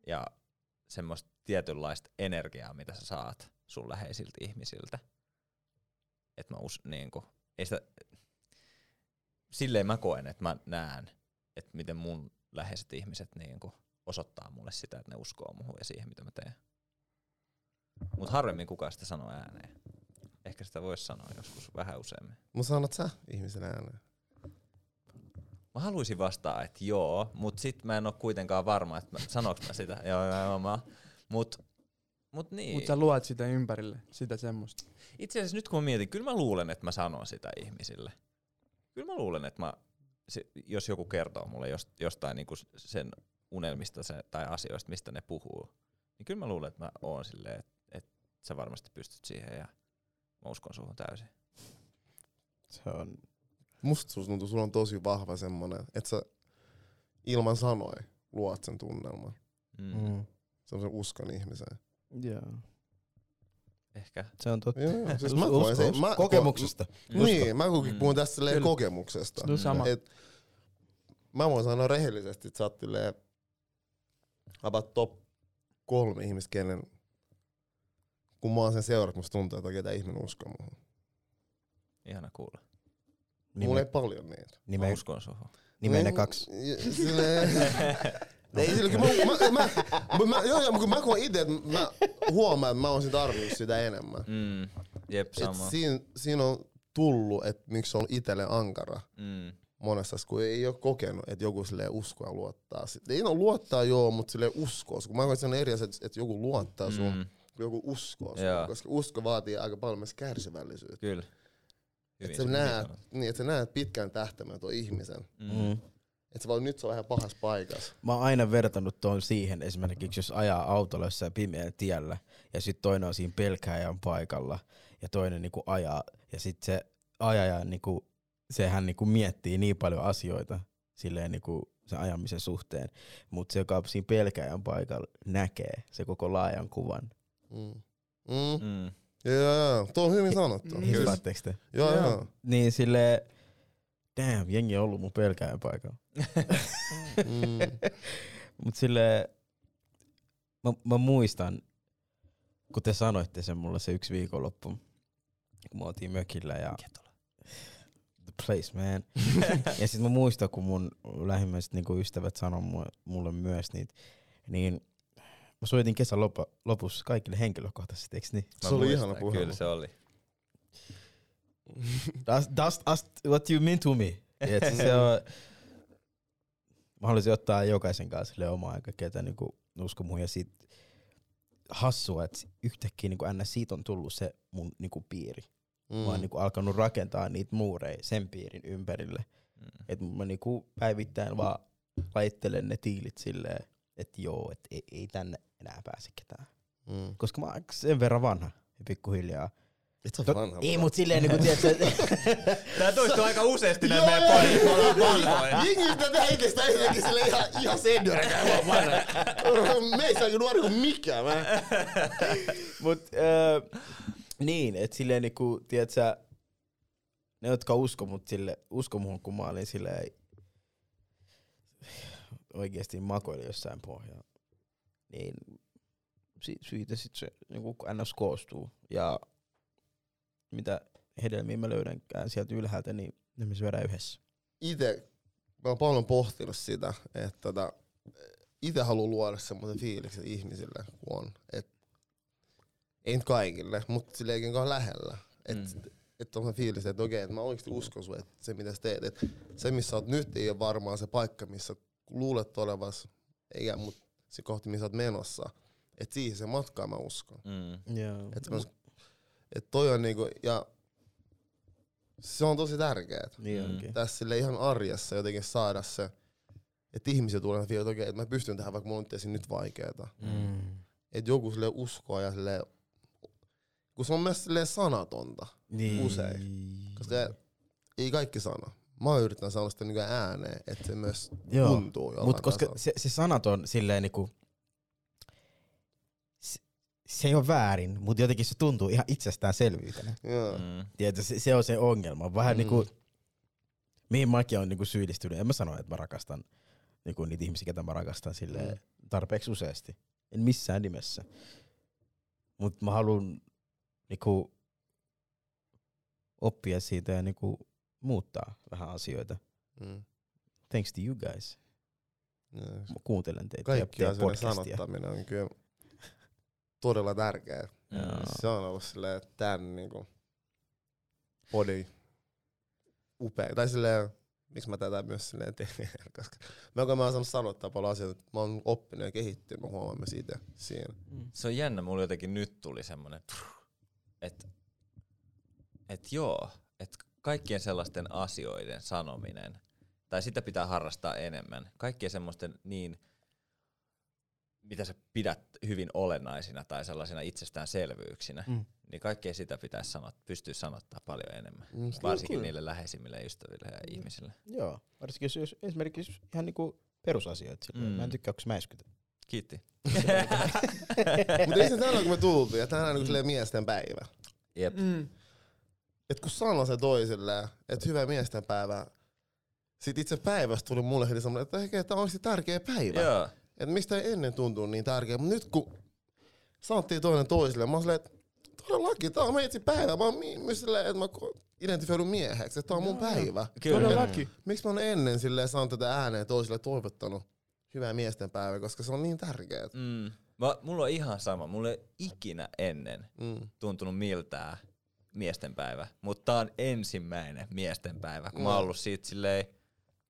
ja semmoista tietynlaista energiaa, mitä sä saat sun läheisiltä ihmisiltä. Että mä us, niin kuin, ei sitä, silleen mä koen, että mä näen, että miten mun läheiset ihmiset niin kuin osoittaa mulle sitä, että ne uskoo muuhun ja siihen, mitä mä teen. Mutta harvemmin kukaan sitä sanoo ääneen. Ehkä sitä voisi sanoa joskus vähän useammin. Mutta sanot sä ihmisen ääneen. Mä haluaisin vastaa, että joo, mutta sit mä en ole kuitenkaan varma, että mä, sanoks mä sitä. joo, joo, joo, mä. Mut, mut niin. Mutta sä luot sitä ympärille, sitä semmoista. Itse asiassa nyt kun mä mietin, kyllä mä luulen, että mä sanon sitä ihmisille. Kyllä mä luulen, että mä, se, jos joku kertoo mulle jost, jostain niinku sen unelmista se, tai asioista, mistä ne puhuu, niin kyllä mä luulen, että mä oon silleen, että, että sä varmasti pystyt siihen ja mä uskon suhun täysin. Se on, Musta susta tuntuu, sulla on tosi vahva semmonen, että sä ilman sanoja luot sen tunnelman. Mm. mm. Semmoisen uskon ihmiseen. Joo. Ehkä. Se on totta. Joo. Siis Us- mä koen usko, sen- mä- Kokemuksesta. Niin, mä kukin Mm. puhun tästä silleen Kyllä. kokemuksesta. Se on sama. Et, mä voin sanoa rehellisesti, että sä oot silleen about top kolme ihmistä, kenen kun mä oon sen seurannut, musta tuntuu, että oikein tää ihminen uskoo muuhun. Ihana kuulla. Mulla ei Nime, paljon niitä. Mä nime, uskon suhun. nimenne Niin, kaksi. ei sillä, mä, mä, mä, mä, mä, joo, joo, kun mä koen itse, että mä huomaan, että mä oon sitä arvioinut sitä enemmän. Mm. Jep, Et sama. siinä, siinä on tullut, että miksi se on itselle ankara Mm. monessa, kun ei ole kokenut, että joku sille uskoa luottaa. Ei no luottaa joo, mutta sille uskoo. Kun mä koen, että se on eri asia, että että joku luottaa sun, Mm. Joku uskoo sun, koska usko vaatii aika paljon myös kärsivällisyyttä. Kyllä. Että sä, näet, niin, että sä näet pitkän tähtäimen tuon ihmisen. Mm. Mm. Että se voi nyt se on vähän pahassa paikassa. Mä oon aina vertannut tuon siihen esimerkiksi, jos ajaa autolla jossain pimeällä tiellä ja sitten toinen on siinä pelkääjän paikalla ja toinen niinku ajaa ja sitten se ajaja niinku, sehän niinku miettii niin paljon asioita silleen niinku sen ajamisen suhteen, mutta se joka on siinä pelkääjän paikalla näkee se koko laajan kuvan. Mm. Mm. Mm. Joo, joo, joo. Tuo on hyvin sanottu. Mm. Kyllä. Hiffaatteko te? Joo, Joo. joo. Niin silleen, damn, jengi on ollut mun pelkääjän paikalla. Mm. Mut sille mä, mä muistan, kun te sanoitte sen mulle se yksi viikonloppu, kun me oltiin mökillä ja the place man. ja sit mä muistan, kun mun lähimmäiset niinku ystävät sanoi mulle, mulle myös niitä, niin mä soitin kesän lopu, lopussa kaikille henkilökohtaisesti, eiks niin? Mä Se oli ihana puhelu. Kyllä se oli. That's, that's, that's what you mean to me. Et se on, mä haluaisin ottaa jokaisen kanssa sille omaa aika, ketä niinku usko muun. Ja sit hassua, että yhtäkkiä niinku ns. siitä on tullut se mun niinku piiri. Mm. Mä oon niinku alkanut rakentaa niitä muureja sen piirin ympärille. Mm. Et mä niinku päivittäin vaan laittelen ne tiilit silleen, että joo, et ei, ei tänne enää pääse ketään. Mm. Koska mä oon sen verran vanha ja pikkuhiljaa. Et sä vanha. ei mut silleen niinku tiedätkö, Tää toistuu aika useasti Joo, näin meidän joo, podissa, me ollaan joo. vanhoja. Jengi yrittää tehdä itsestä itsekin sille ihan, ihan senioreita ja vanha. Meissä onkin nuori kuin mikään. Mä. Mut äh, niin, et silleen niinku, tiedätkö, ne jotka usko mut sille, usko muhun kun mä olin silleen oikeesti makoili jossain pohjalla, niin si- siitä sit se niinku ns koostuu. Ja mitä hedelmiä mä löydänkään sieltä ylhäältä, niin ne me syödään yhdessä. Ite, mä oon paljon pohtinut sitä, että tota, itse haluan luoda semmoisen fiiliksen ihmisille, kun on. Et, ei nyt kaikille, mutta silleenkin on lähellä. Että Mm. et on se fiilis, että okei, että mä oikeasti uskon sun, että se mitä sä teet, että se missä oot nyt ei ole varmaan se paikka, missä luulet olevas, eikä, mutta se kohti, missä oot menossa. Että siihen se matkaa mä uskon. Mm. Joo. Että et toi on niinku, ja se on tosi tärkeää. Niin Mm. Tässä sille ihan arjessa jotenkin saada se, että ihmisiä tulee vielä, että okei, että mä pystyn tähän, vaikka mulla on nyt nyt vaikeeta. Mm. Että joku sille uskoo ja sille, kun se on myös sanatonta, Niin. Usein. koska ei kaikki sano. Mä yritän sanoa sitä niin ääneen, että se myös Joo. tuntuu jollain Mutta koska se, se sanat on silleen niinku, se, se ei ole väärin, mutta jotenkin se tuntuu ihan itsestäänselvyytenä. Joo. Mm. Tiedätkö, se, se on se ongelma. Vähän Mm. niinku, mihin mäkin on niinku syyllistynyt. En mä sano, että mä rakastan niinku niitä ihmisiä, ketä mä rakastan sille Mm. tarpeeksi useasti. En missään nimessä. Mutta mä haluan niinku oppia siitä ja niinku muuttaa vähän asioita. Mm. Thanks to you guys. Yes. Mä kuuntelen teitä Kaikki ja asioiden podcastia. sanottaminen on kyllä todella tärkeää. Joo. Se on ollut silleen tän niinku podin upea. Tai silleen, miksi mä tätä myös silleen teen, koska mä, kun mä oon saanut sanottaa paljon asioita, mä oon oppinut ja kehittynyt, mä huomaan myös siitä siinä. Se on jännä, mulla jotenkin nyt tuli semmonen, että et joo, että kaikkien sellaisten asioiden sanominen, tai sitä pitää harrastaa enemmän, kaikkien semmoisten niin, mitä sä pidät hyvin olennaisina tai sellaisina itsestäänselvyyksinä, Mm. niin kaikkea sitä pitäisi sanot, pystyä sanottaa paljon enemmän. Mm, Varsinkin kyllä. niille läheisimmille ystäville ja ihmisille. Joo, varsinkin jos, jos esimerkiksi ihan niinku perusasioita. Mm. Mm. Mä en tykkää, kun mä äskytän. Kiitti. Mutta ei se tänään, kun me tultiin, ja tänään on niinku miesten päivä. Jep. Mm. Et kun sanoi se toisilleen, että hyvää miesten päivää, sit itse päivästä tuli mulle heti semmoinen, että ehkä tämä olisi tärkeä päivä. Joo. Että mistä ei ennen tuntunut niin tärkeä, mutta nyt kun sanottiin toinen toiselle, mä silleen, että todellakin, tää on meitsi päivä. Mä oon myös silleen, että mä identifioidun mieheksi, että tää on mun päivä. Kyllä. Todellakin. Miksi mä oon ennen silleen saanut tätä ääneen toisille toivottanut hyvää miesten päivää, koska se on niin tärkeää. Mm. Mä, mulla on ihan sama. Mulla ei ikinä ennen Mm. tuntunut miltään miestenpäivä, mutta tää on ensimmäinen miestenpäivä, kun mä No. oon ollut siitä silleen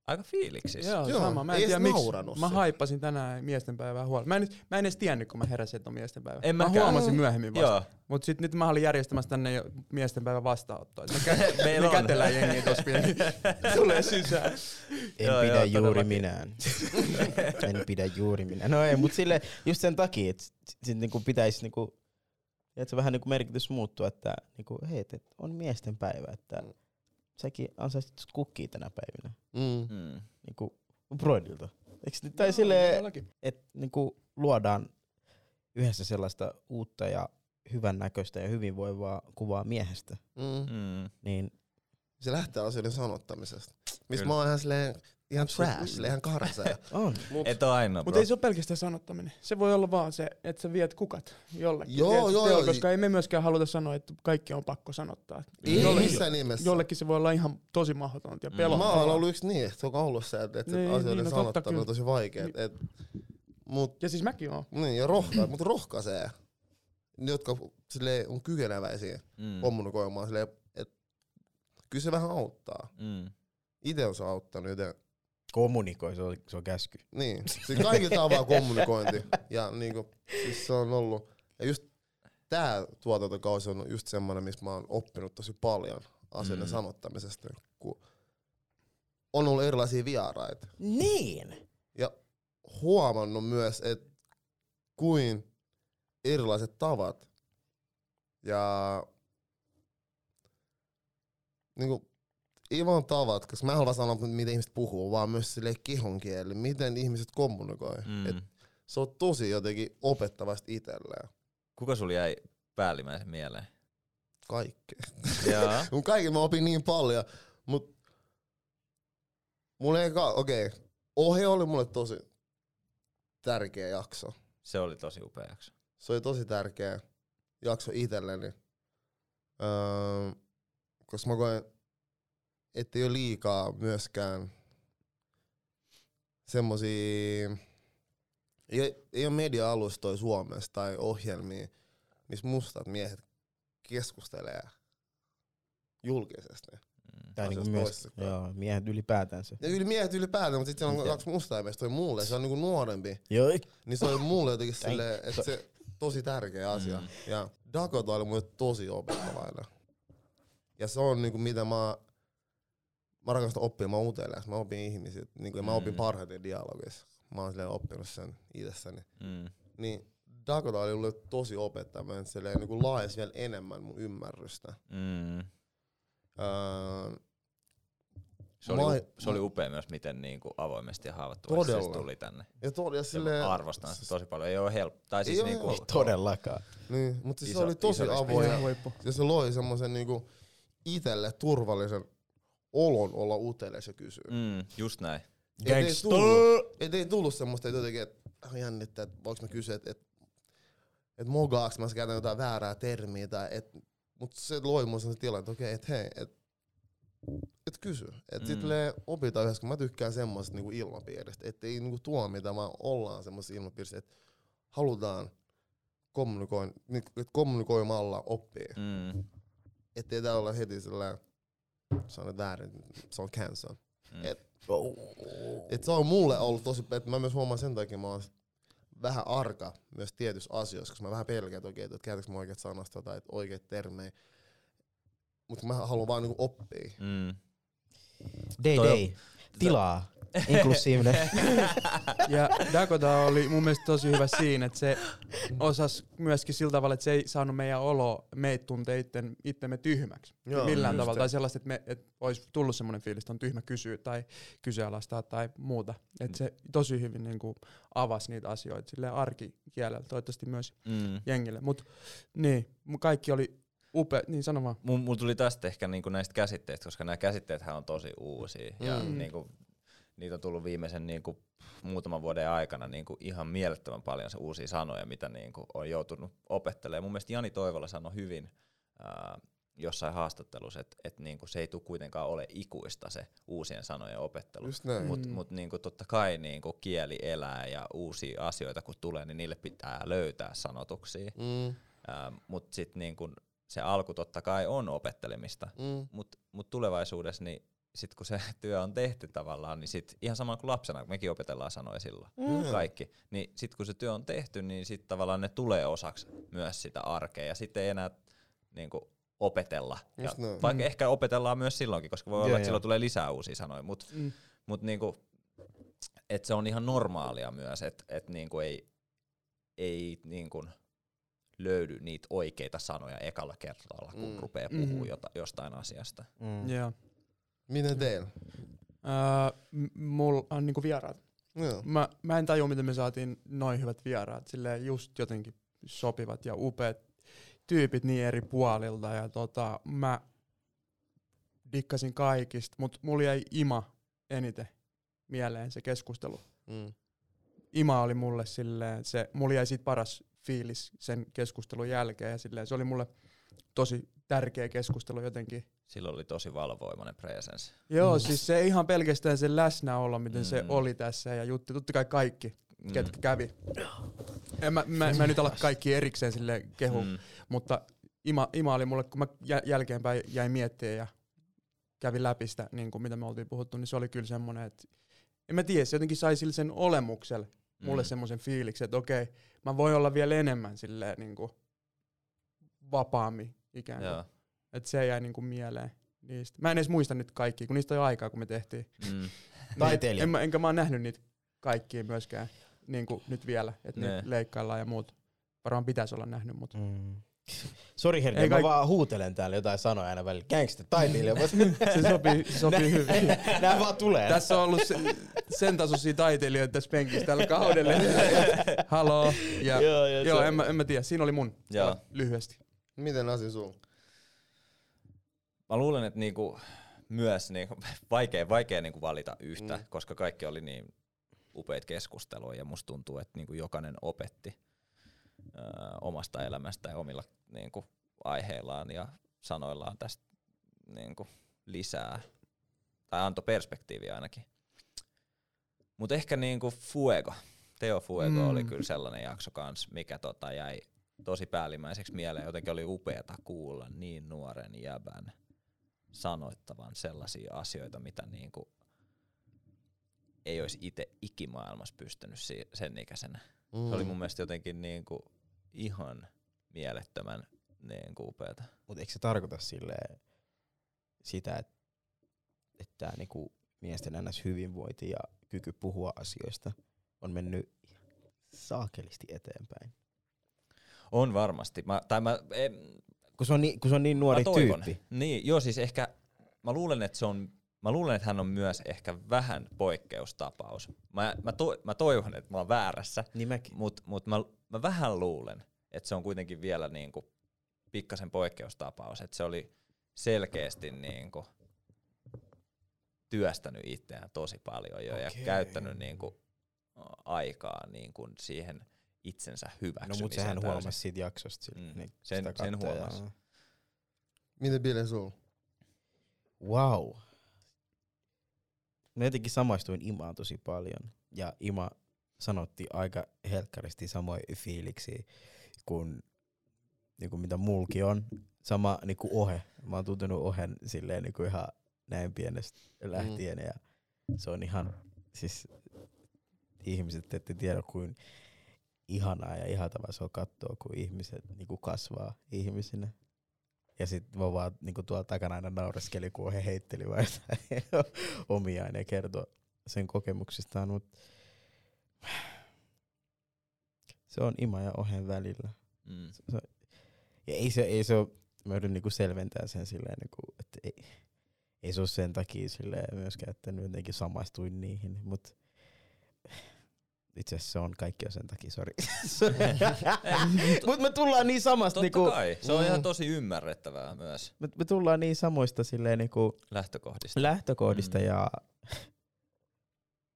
aika fiiliksissä. Joo, Joo, sama. Mä en tiedä miksi. Mä haippasin tänään miestenpäivää huolella. Mä en, nyt- mä en edes tiennyt, kun mä heräsin, että on miestenpäivä. En mä mäkään. huomasin myöhemmin vasta. Joo. Mut sit nyt mä olin järjestämässä tänne jo miestenpäivän vastaanottoa. Me, kä- Meillä me on. kätellään jengiä tossa pieni. Tulee sisään. En Joo, pidä joo, juuri minään. en pidä juuri minään. No ei, mutta sille just sen takia, että sit niinku pitäisi niinku, että se vähän niinku merkitys muuttua, että niinku, hei, et, et on miesten päivä, että Mm. säkin ansaisit kukkia tänä päivinä. Mm. Mm. Niinku broidilta. Eiks, nyt- tai silleen, Todellakin. että niinku luodaan yhdessä sellaista uutta ja hyvän näköistä ja hyvinvoivaa kuvaa miehestä, Mm. Mm. niin Se lähtee asioiden sanottamisesta. Missä mä oon ihan silleen, ihan trash, ihan karsea. on. Mut, Et oo ainoa, Mutta ei se ole pelkästään sanottaminen. Se voi olla vaan se, että sä viet kukat jollekin. Joo, tiedätkö, joo, teolla, joo. Koska ei me myöskään haluta sanoa, että kaikki on pakko sanottaa. ei Jolle- missään nimessä. Jollekin se voi olla ihan tosi mahdotonta ja Mm. pelottavaa. Mä oon ollut yksi niin, että se on ollut se, että, että Niin, asioiden niin, no sanottaminen on tosi vaikea. Et, mut, Ja siis mäkin oon. niin, ja rohka, mut rohkaisee. Ne, jotka silleen, on kykeneväisiä Mm. kommunikoimaan, silleen, että kyllä se vähän auttaa. Mm. Itse on se auttanut, joten Kommunikoi, se on, se on käsky. niin. Siis kaikilta on vaan kommunikointi. Ja niinku, siis se on ollut, ja just tää tuotantokausi on just semmoinen, missä mä oon oppinut tosi paljon asioiden Mm. sanottamisesta, kun on ollut erilaisia vieraita. Niin! Ja huomannut myös, että kuin erilaiset tavat ja niinku, ei vaan tavat, koska mä en halua sanoa, miten ihmiset puhuu, vaan myös sille kehonkieli, miten ihmiset kommunikoi. Mm. Et se on tosi jotenkin opettavasti itselleen. Kuka sulla jäi päällimmäisen mieleen? Kaikki. Mun kaikki mä opin niin paljon, mut mulla ei ka- okei, okay. ohje oli mulle tosi tärkeä jakso. Se oli tosi upea jakso. Se oli tosi tärkeä jakso itselleni. Öö, koska mä koen, ettei ole liikaa myöskään semmosia, ei, ei ole media-alustoja Suomessa tai ohjelmia, missä mustat miehet keskustelee julkisesti. Mm. Tai niinku myös joo, miehet ylipäätänsä. Ja yli miehet ylipäätään, mutta sitten on Miten? kaksi mustaa miestä, toi mulle, se on niinku nuorempi. Joo, Niin se oli mulle jotenkin silleen, että se tosi tärkeä asia. Mm. Ja Dakota oli mulle tosi opettavainen. Ja se on niinku mitä mä, mä rakastan oppia, mä oon utelias, mä opin ihmisiä, niinku, ja mä opin Mm. parhaiten dialogissa. Mä oon silleen oppinut sen itsessäni. Mm. Niin Dakota oli mulle tosi opettavainen, silleen niinku laajasi vielä enemmän mun ymmärrystä. Mm. Öö, Se, oli, Mä- up- se oli upea myös, miten niinku avoimesti ja haavoittuvaisesti se Todella. tuli tänne. ja, to, ja Se silleen, arvostan sitä tosi paljon. Ei ole helppo. Tai siis Ei niinku, helppo. todellakaan. niin, mutta siis Iso- se oli tosi avoin. ja-. Ja se loi semmoisen niinku itelle turvallisen olon olla utelias ja kysyä. Mm, just näin. Et ei tullut, et ei tullut semmoista, että jotenkin, että ah, jännittää, että voiko mä kysyä, että et, et mogaaks mä käytän jotain väärää termiä, tai et, mut se loi mun sellaisen tilan, että okei, että hei, et, et kysy. Et Mm. sitten opitaan yhdessä, kun mä tykkään semmoisesta niinku ilmapiiristä, että ei niinku tuomita, vaan ollaan semmoisessa ilmapiirissä, että halutaan kommunikoin, niinku, että kommunikoimalla oppii. Mm, Ettei tää olla heti sellainen, se on nyt väärin, se on cancel. mm. Et- Et se on mulle ollut tosi, että mä myös huomaan sen takia, mä oon vähän arka myös tietyissä asioissa, koska mä vähän pelkään, että okei, että käytätkö mä oikeat sanasta tai että oikeat termejä. Mutta mä haluan vaan niinku oppia. Mm. Day day. Tilaa. Inklusiivinen. Ja Dakota oli mun mielestä tosi hyvä siinä, että se osas myöskin sillä tavalla, että se ei saanut meidän olo, meitä tuntee itten, itsemme tyhmäksi. Joo, millään just tavalla. se. Tai sellaista, että, me, että olisi tullut semmoinen fiilis, että on tyhmä kysyä tai kyseenalaistaa tai muuta. Että se tosi hyvin niin kuin, avasi niitä asioita sille arkikielellä, toivottavasti myös Mm. jengille. Mutta niin, kaikki oli upea, niin sano vaan. Mun, mulla tuli tästä ehkä niinku näistä käsitteistä, koska nämä käsitteethän on tosi uusia. Ja Mm. niinku, niitä on tullut viimeisen niinku, muutaman vuoden aikana niinku, ihan mielettömän paljon se uusia sanoja, mitä niinku, on joutunut opettelemaan. Mun mielestä Jani Toivola sanoi hyvin ää, jossain haastattelussa, että et, niinku, se ei tule kuitenkaan ole ikuista se uusien sanojen opettelu. Mutta Mm. mut niinku totta kai niinku kieli elää ja uusia asioita kun tulee, niin niille pitää löytää sanotuksia. Mm, Mutta sitten niinku se alku totta kai on opettelemista. mm, Mutta mut tulevaisuudessa, niin sit kun se työ on tehty tavallaan, niin sit ihan sama kuin lapsena, kun mekin opetellaan sanoja silloin, Mm. kaikki, niin sit kun se työ on tehty, niin sit tavallaan ne tulee osaksi myös sitä arkea ja sitten ei enää niinku opetella. Ja näin. vaikka Mm. ehkä opetellaan myös silloinkin, koska voi olla, Joo, että silloin tulee lisää uusia sanoja, mutta Mm. mut niinku, et se on ihan normaalia myös, että et niinku ei, ei niinku löydy niitä oikeita sanoja ekalla kerralla, kun Mm. rupeaa puhua Mhm. jota, jostain asiasta. Mm. Joo. Miten teillä? Öö, m- mulla on niinku vieraat. Joo. Mä, mä en tajua, miten me saatiin noin hyvät vieraat. Silleen just jotenkin sopivat ja upeat tyypit niin eri puolilta. Ja tota, mä dikkasin kaikista, mutta mulla jäi Ima eniten mieleen se keskustelu. Mm. Ima oli mulle silleen, se, mulla jäi siitä paras fiilis sen keskustelun jälkeen ja silleen, se oli mulle tosi tärkeä keskustelu jotenkin. Silloin oli tosi valovoimainen presence. Joo, Mm. siis se ihan pelkästään se läsnäolo, miten se Mm. oli tässä ja jutti, totta kai kaikki, Mm. ketkä kävi. En mä, mä, mä en nyt ala kaikki erikseen sille kehu, mm. Mutta Ima, Ima oli mulle, kun mä jä- jälkeenpäin jäin miettimään ja kävin läpi sitä, niin kuin mitä me oltiin puhuttu, niin se oli kyllä semmoinen, että en mä tiedä, se jotenkin sai sille sen olemukselle mulle Mm. semmoisen fiiliksen, että okei, mä voin olla vielä enemmän silleen niin kuin vapaammin ikään kuin. Joo. Että se jäi niin kuin mieleen niistä. Mä en edes muista nyt kaikkia, kun niistä on jo aikaa, kun me tehtiin. Mm. Taiteilija. En, mä- enkä mä oon nähnyt niitä kaikkia myöskään niin kuin nyt vielä, että ne Ne. leikkaillaan ja muut. Varmaan pitäisi olla nähnyt, mutta Mm. Sori Ei mä kaik- vaan huutelen täällä jotain sanoja aina välillä. Gangsta, taiteilija. se sopii, sopii hyvin. Nää vaan tulee. Tässä on ollut se, sen tasoisia taiteilijoita tässä penkissä tällä kaudella. Haloo. Ja, Joo, joo, joo, en, mä, en mä tiedä. Siinä oli mun Joo. lyhyesti. Miten asia sun? Mä luulen, että niinku myös niinku, vaikea, vaikea niinku valita yhtä, Mm. koska kaikki oli niin upeita keskusteluja ja musta tuntuu, että niinku jokainen opetti ö, omasta elämästä ja omilla niinku, aiheillaan ja sanoillaan tästä niinku, lisää. Tai antoi perspektiiviä ainakin. Mutta ehkä niinku Fuego, Teo Fuego mm. oli kyllä sellainen jakso kans, mikä tota jäi tosi päällimmäiseksi mieleen. Jotenkin oli upeata kuulla niin nuoren jäbän sanoittavan sellaisia asioita, mitä niinku ei olisi itse ikimaailmassa pystynyt sen ikäisenä. Mm. Se oli mun mielestä jotenkin niinku ihan mielettömän niinku upeata. Mutta eikö se tarkoita silleen sitä, että, että niinku miesten ns. hyvinvointi ja kyky puhua asioista on mennyt saakelisti eteenpäin? On varmasti. Mä, tai mä, en, Kun se on niin, kun se on niin nuori tyyppi. Niin, joo siis ehkä, mä luulen, että se on, mä luulen, että hän on myös ehkä vähän poikkeustapaus. Mä, mä, to, mä toivon, että mä oon väärässä, Niin mutta mut mä, mä vähän luulen, että se on kuitenkin vielä niinku pikkasen poikkeustapaus. Että se oli selkeästi niinku työstänyt itseään tosi paljon jo ja Okei. käyttänyt niinku aikaa niinku siihen itsensä No hyväksymiseen. mut sehän täysin. huomasi siitä jaksosta. Sille, Mm. niin Sen- sitä sen kattoo ja- huomasi. Miten Bille sulla? Wow. Mä jotenkin samaistuin Imaan tosi paljon. Ja Ima sanotti aika helkkaristi samoja fiiliksi kuin, niin kuin mitä mulki on. Sama niin kuin Ohe. Mä oon tuntenut Ohen silleen niin kuin ihan näin pienestä lähtien. Ja se on ihan, siis ihmiset ette tiedä kuin ihanaa ja ihaltavaa se on katsoa, kun ihmiset niin kuin kasvaa ihmisinä. Ja sit mä vaan niinku tuolla takana aina naureskeli, kun he heitteli vaan jotain omiaan ja kertoi sen kokemuksistaan, mut se on ima ja ohen välillä. Mm. Ja ei se, ei se ole, mä yritän niinku selventää sen silleen, niinku, että ei, ei se ole sen takia silleen myöskään, että nyt jotenkin samaistuin niihin, mut itse asiassa se on kaikki sen takia, sori. mut me tullaan niin samasta, Totta niinku, kai, se on Mm. ihan tosi ymmärrettävää myös me, me tullaan niin samoista silleen niinku, lähtökohdista. lähtökohdista Mm. ja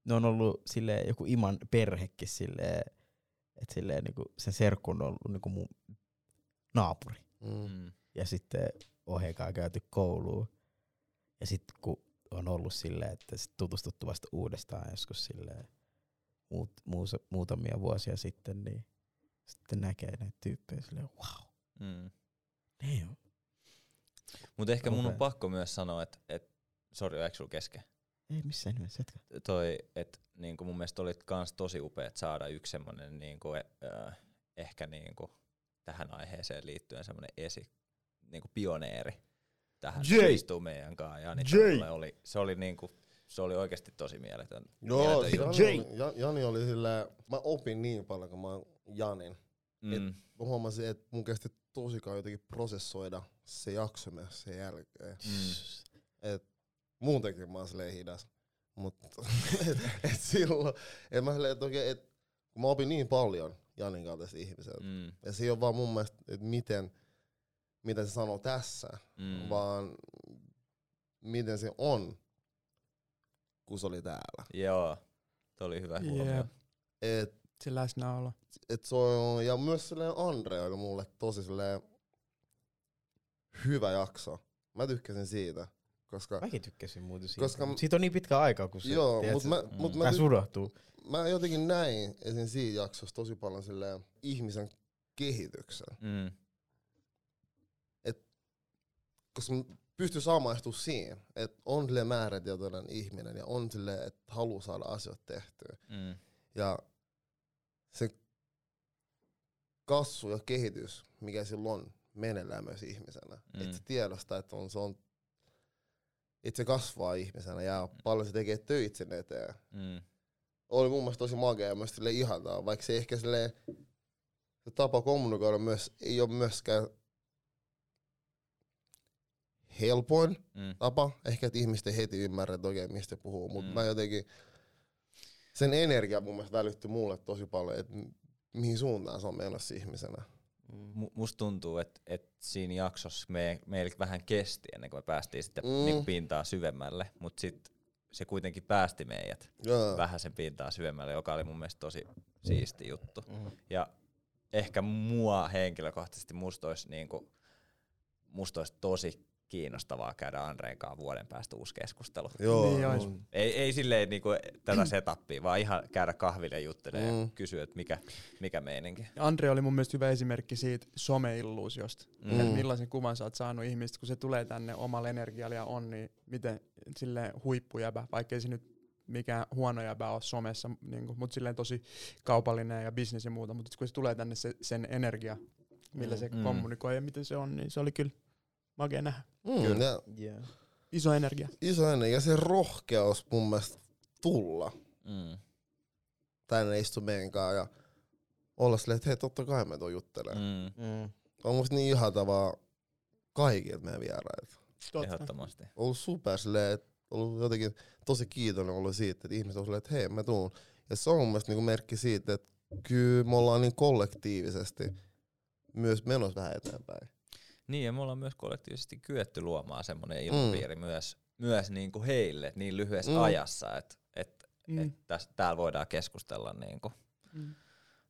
ne on ollut silleen joku Iman perhekin silleen, että silleen niinku sen serkku on ollut niinku mun naapuri. Mm. Mm. Ja sitten Ohekaa käyty kouluun. Ja sitten kun on ollut silleen, että sit tutustuttu vasta uudestaan joskus silleen muut, muus, muutamia vuosia sitten, niin sitten näkee näitä tyyppejä silleen, wow, Mm. damn. Mutta ehkä mun on pakko myös sanoa, että et, sori, eikö sulla kesken? Ei missään nimessä, jatka. Toi, että niinku mun mielestä oli kans tosi upeat saada yksi semmonen niinku, äh, ehkä niinku tähän aiheeseen liittyen semmonen esi, niinku pioneeri tähän Jay! meidän kanssa. Jay! Tammela oli, se oli niinku, se oli oikeasti tosi mieletön. Joo, mieletön Jani, oli, Ja- Jani oli sillä, mä opin niin paljon, kun mä oon Janin. Mm, Mä huomasin, että mun kesti tosi kauan jotenkin prosessoida se jakso myös sen jälkeen. mm, Et muutenkin mä oon silleen hidas. Mutta et, et silloin, et mä silleen, että okei, et, kun mä opin niin paljon Janin kaltaista ihmiseltä. mm, Ja se ei ole vaan mun mielestä, että miten, miten se sanoo tässä, mm. vaan miten se on, kun se oli täällä. Joo, toi oli hyvä huomio. Et, Se läsnäolo. et se on, ja myös silleen Andre oli mulle tosi silleen hyvä jakso. Mä tykkäsin siitä, koska Mäkin tykkäsin muuten siitä. Koska- siitä on niin pitkä aika, kun se, joo, tiedät, mut se- mä, Mm. mut mä, Pääs ty- unohtuu. mä jotenkin näin esim. siinä jaksossa tosi paljon silleen ihmisen kehityksen. Mm, Koska mä pystyn samaistumaan siihen, että on silleen määrätietoinen ihminen ja on silleen, että haluaa saada asioita tehtyä. mm, Ja se kasvu ja kehitys, mikä sillä on, meneillään myös ihmisenä. Mm. Että se tiedostaa, että on, se on, että se kasvaa ihmisenä ja paljon se tekee töitä sen eteen. mm, Oli mun mielestä tosi magea ja myös sille ihantaa, vaikka se ehkä sille se tapa kommunikoida myös, ei ole myöskään helpoin mm. tapa. Ehkä että ihmiset ei heti ymmärrä, että oikein mistä puhuu, mutta Mm. mm. mä jotenkin, sen energia mun mielestä välittyi mulle tosi paljon, että mihin suuntaan se on menossa ihmisenä. Mu- musta tuntuu, että et siinä jaksossa me, meillä vähän kesti ennen kuin me päästiin sitten Mm. mm. niinku pintaa syvemmälle, mutta sitten se kuitenkin päästi meidät Joo. vähän sen pintaa syvemmälle, joka oli mun mielestä tosi siisti juttu. Mm. Ja ehkä mua henkilökohtaisesti musta olisi, niinku, musta olisi tosi kiinnostavaa käydä Andreen kanssa vuoden päästä uusi keskustelu. Joo. Niin mm. Ei, ei silleen niinku tätä setupia, vaan ihan käydä kahville ja juttelemaan mm. ja kysyä, että mikä, mikä meininki. Andre oli mun mielestä hyvä esimerkki siitä someilluusiosta. Mm. Mm. Että millaisen kuvan sä oot saanut ihmistä, kun se tulee tänne omalla energialla ja on, niin miten sille huippujäbä, vaikkei se nyt mikään huono jäbä ole somessa, niin kuin, mutta silleen tosi kaupallinen ja bisnes ja muuta, mutta kun se tulee tänne se, sen energia, millä Mm. se Mm. kommunikoi ja miten se on, niin se oli kyllä makea nähdä. Mm, Kyllä. ja Yeah. Iso energia. iso ja se rohkeus mun mielestä tulla Mm. tänne istu meidän ja olla silleen, että hei totta kai me tuon juttelemaan. Mm. Mm. On musta niin ihaltavaa kaikilta meidän vierailta. Totta. Ehdottomasti. ollut super silleen, että ollut jotenkin tosi kiitollinen ollut siitä, että ihmiset on silleen, että hei mä tuun. Ja se on mun mielestä niinku merkki siitä, että kyllä me ollaan niin kollektiivisesti myös menossa vähän eteenpäin. Niin, ja me ollaan myös kollektiivisesti kyetty luomaan semmoinen ilmapiiri mm. myös myös niinku heille niin lyhyessä Mm. mm. ajassa, että et, Mm. mm. et täs, täällä voidaan keskustella niinku Mm.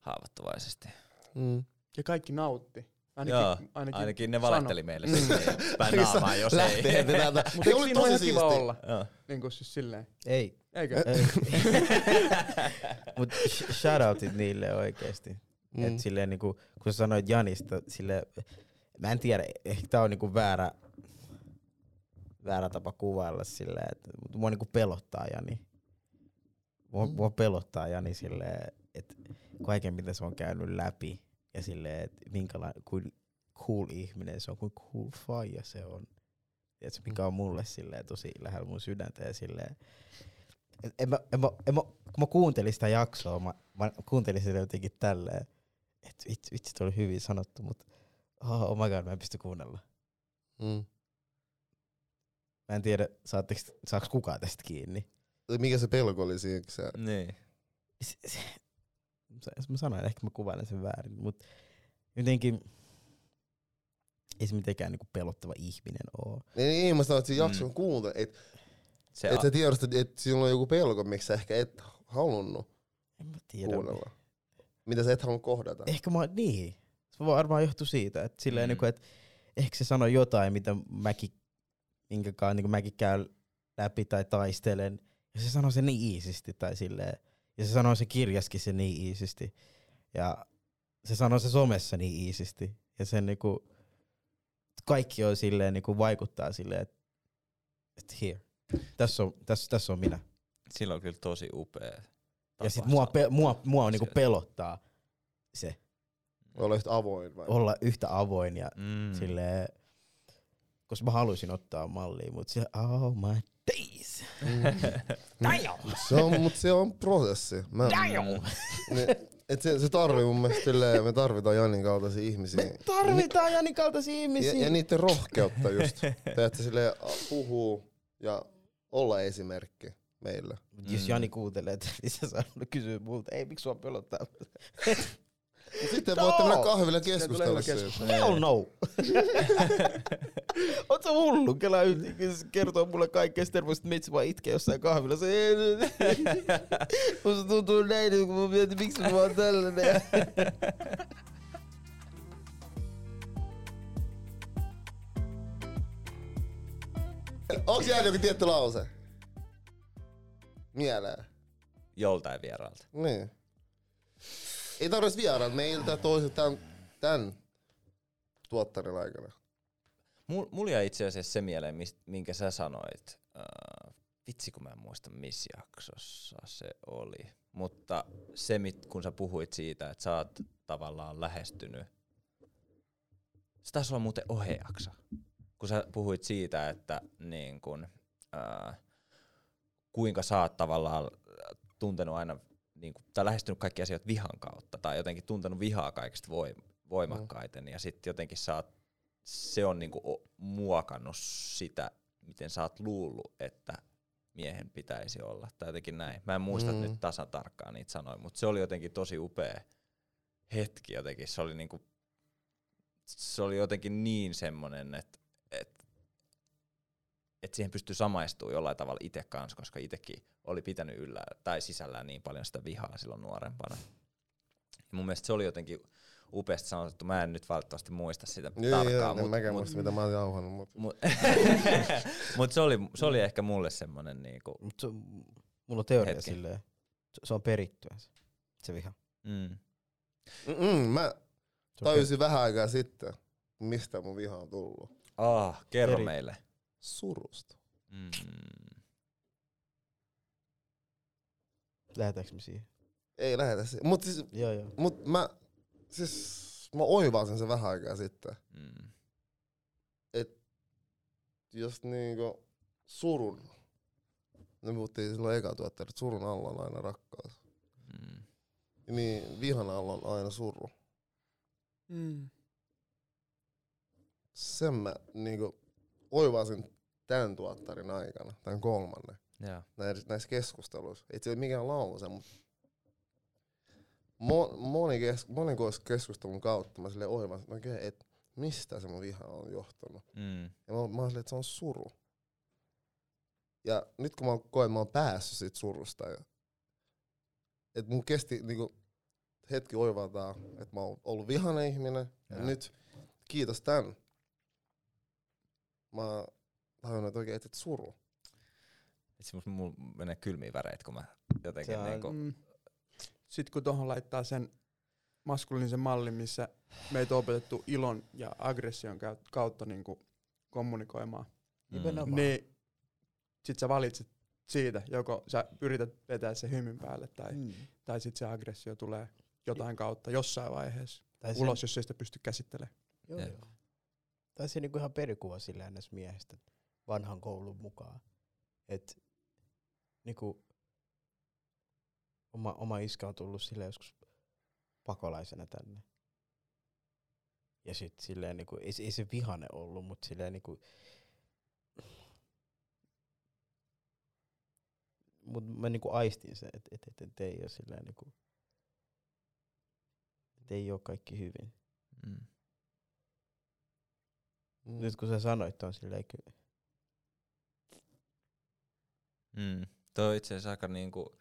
haavoittuvaisesti. Mm. Ja kaikki nautti. Ainakin, Joo, ainakin, ainakin, ne sano. valehteli meille sitten päin naamaa, jos Lähtee ei. täältä. Mutta Se eikö oli tosi kiva olla? Joo. Niin kuin siis silleen. Ei. Eikö? Ei. Mut sh- shoutoutit niille oikeesti. Mm. Et Mm. silleen niinku, kun sä sanoit Janista, sille mä en tiedä, ehkä tää on niinku väärä, väärä tapa kuvailla silleen, että mua niinku pelottaa Jani. Mua, Mm. mua pelottaa Jani silleen, että kaiken mitä se on käynyt läpi ja silleen, että minkälainen, kuin cool ihminen se on, kuin cool faija se on. Tiedätkö, mikä on mulle silleen tosi lähellä mun sydäntä ja silleen, en, mä, en, mä, en mä, kun mä kuuntelin sitä jaksoa, mä, mä kuuntelin sitä jotenkin tälleen, että vitsi, vitsi, oli hyvin sanottu, mutta oh, oh my god, mä en pysty kuunnella. Mm. Mä en tiedä, saatteko, saaks kukaan tästä kiinni. Mikä se pelko oli siinä? Sä... Niin. Se, se, se, mä sanoin, ehkä mä kuvailen sen väärin, mutta jotenkin ei se mitenkään niinku pelottava ihminen oo. Niin, niin, mä sanoin, että siinä jakson Mm. kuuntelin, että Se et sä tiedostat, että sinulla on joku pelko, miksi sä ehkä et halunnut En mä tiedä. kuunnella. Mitä sä et halunnut kohdata. Ehkä mä, niin. Se varmaan johtuu siitä, että silleen Mm. niinku, että ehkä se sanoi jotain, mitä mäkin, minkä kanssa niin mäkin käyn läpi tai taistelen. Ja se sanoi se niin iisisti tai silleen. Ja se sanoi se kirjaskin se niin iisisti. Ja se sanoi se somessa niin iisisti. Ja sen niinku, kaikki on silleen niinku vaikuttaa silleen, että et here. Tässä on, tässä, tässä on minä. Sillä on kyllä tosi upea. Ja sit mua, pe, mua, mua on niinku pelottaa se. Olla yhtä avoin vai? Olla yhtä avoin ja Mm. Silleen, koska mä haluaisin ottaa mallia, mutta se, oh my days. Mut se on, mut se on prosessi. Mä, ne, et se, se tarvii mun mielestä silleen, me tarvitaan Janin kaltaisia ihmisiä. Me tarvitaan Janin kaltaisia ja, ihmisiä. ja niiden rohkeutta just. Teette silleen puhuu ja olla esimerkki meille. Mut Jos Mm. Jani kuuntelee, että niin se sanoo, kysyy multa, ei miksi sua pelottaa? Mut sitten No! voitte mennä kahville keskustella siitä. Hell no. Oot sä hullu? Kela kertoo mulle kaikkea, sitten tervoiset metsi vaan itkee jossain kahvilla. Se, musta tuntuu näin, kun mä mietin, miksi mä oon tällainen. Onks jäänyt joku tietty lause? Mieleen. Joltain vieraalta. Niin. Ei tarvitsisi vieraat meiltä toiset tämän, tämän tuottarin aikana. Mul, mulla jäi itse asiassa se mieleen, minkä sä sanoit. Uh, vitsi, kun mä en muista, missä jaksossa se oli. Mutta se, mit, kun sä puhuit siitä, että sä oot tavallaan lähestynyt. Se taisi olla muuten ohjejakso. Kun sä puhuit siitä, että niin kun, uh, kuinka sä oot tavallaan tuntenut aina, niin kun, tai lähestynyt kaikki asiat vihan kautta, tai jotenkin tuntenut vihaa kaikista voim- voimakkaiten, mm. ja sitten jotenkin sä oot se on niinku o- muokannut sitä, miten sä oot luullut, että miehen pitäisi olla. Tai jotenkin näin. Mä en muista Mm. nyt tasan tarkkaan niitä sanoja, mutta se oli jotenkin tosi upea hetki jotenkin. Se oli niinku, se oli jotenkin niin semmonen, että et, et siihen pystyy samaistumaan jollain tavalla itse kanssa, koska itsekin oli pitänyt yllä tai sisällään niin paljon sitä vihaa silloin nuorempana. Ja mun mielestä se oli jotenkin upeasti sanottu. Mä en nyt valitettavasti muista sitä Joo, tarkkaan. joo, en mut- mäkään mut- muista, mitä mä oon jauhannut. Mut. Mut, mut se, oli, se oli ehkä mulle semmonen niinku, Mut se, mulla on teoria Hetki. silleen, se, se on perittyä se, se viha. mm, Mm-mm, mä tajusin vähän aikaa sitten, mistä mun viha on tullut. ah, kerro Eri- meille. Surusta. Mm, Lähetäänkö me siihen? Ei lähetä se. Mut, siis, Joo, joo. mut mä, siis, mä oivasin sen vähän aikaa sitten. mm, Jos niinku surun, ne puhuttiin silloin eka tuotteella, että surun alla on aina rakkaus. mm, Niin vihan alla on aina suru. Mm. Sen mä niinku oivasin tämän tuottarin aikana, tämän kolmannen. joo. näissä, keskusteluissa. Ei ole mikään lause, mutta mo, moni, kes, monen kes- keskustelun kautta mä silleen oivasin, että okei, et mistä se mun viha on johtunut. Mm, Ja mä, mä olin että se on suru. Ja nyt kun mä koen, että mä oon päässyt siitä surusta, ja, että mun kesti niinku, hetki oivaltaa, että mä oon ollut vihainen ihminen, ja, Joo. nyt kiitos tän. Mä tajunnut, että oikein et, et suru. Itse musta mulla menee kylmiä väreitä, kun mä jotenkin Se on- niinku, Mm. Sitten kun tuohon laittaa sen maskuliinisen mallin, missä meitä on opetettu ilon ja aggression kautta niin kuin kommunikoimaan, Nimenomaan. niin sit sä valitset siitä, joko sä yrität vetää se hymyn päälle tai, Mm. tai sit se aggressio tulee jotain kautta jossain vaiheessa Tai se, ulos, jos ei sitä pysty käsittelemään. Joo, joo. Tai se niinku ihan perikuva sillä ns. miehestä vanhan koulun mukaan. Et niinku oma, oma iskä on tullut sille joskus pakolaisena tänne. Ja sit silleen niinku, ei, ei se vihane ollut, mut silleen niinku mut mä niinku aistin sen, että et, et, et ei oo silleen niinku, et ei oo kaikki hyvin. mm. Mm. Nyt kun sä sanoit on silleen kyllä. Mm. Tuo on itse asiassa aika niinku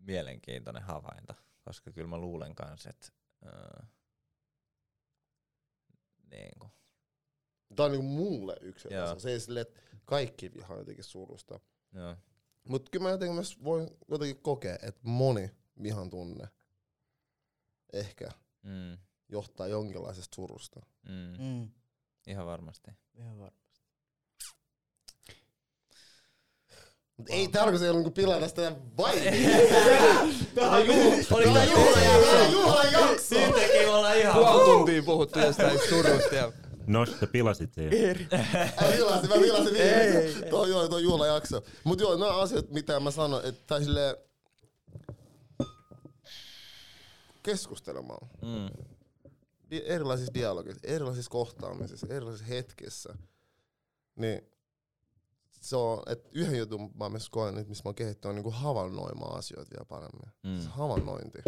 mielenkiintoinen havainto, koska kyllä mä luulen kans, että äh, niinku, Tää on niinku mulle yksilö. Joo. Se ei silleen, että kaikki vihaa jotenkin surusta. joo. Mut kyllä mä jotenkin myös voin jotenkin kokea, että moni vihan tunne ehkä Mm. johtaa jonkinlaisesta surusta. Mm. Mm. Ihan varmasti. Ihan varmasti. Mut ei tarkoita se niinku pilata sitä vai. Tää on juhla. Oli tää juhlajakso? juhlajakso! Siitäkin ollaan ihan... Puoli tuntia puhuttu jostain surusta ja No, sä pilasit sen. Mä vilasin, mä vilasin Ei, viimeisen. ei. Tuo joo, tuo juhlajakso. Mut joo, nämä asiat, mitä mä sanoin, että tai silleen keskustelemaan. Mm. Di- erilaisissa dialogissa, erilaisissa kohtaamisissa, erilaisissa hetkissä. Niin se on, että yhden jutun mä myös koen nyt, missä mä oon kehittynyt, on niinku havainnoimaan asioita vielä paremmin. Mm. Se havainnointi.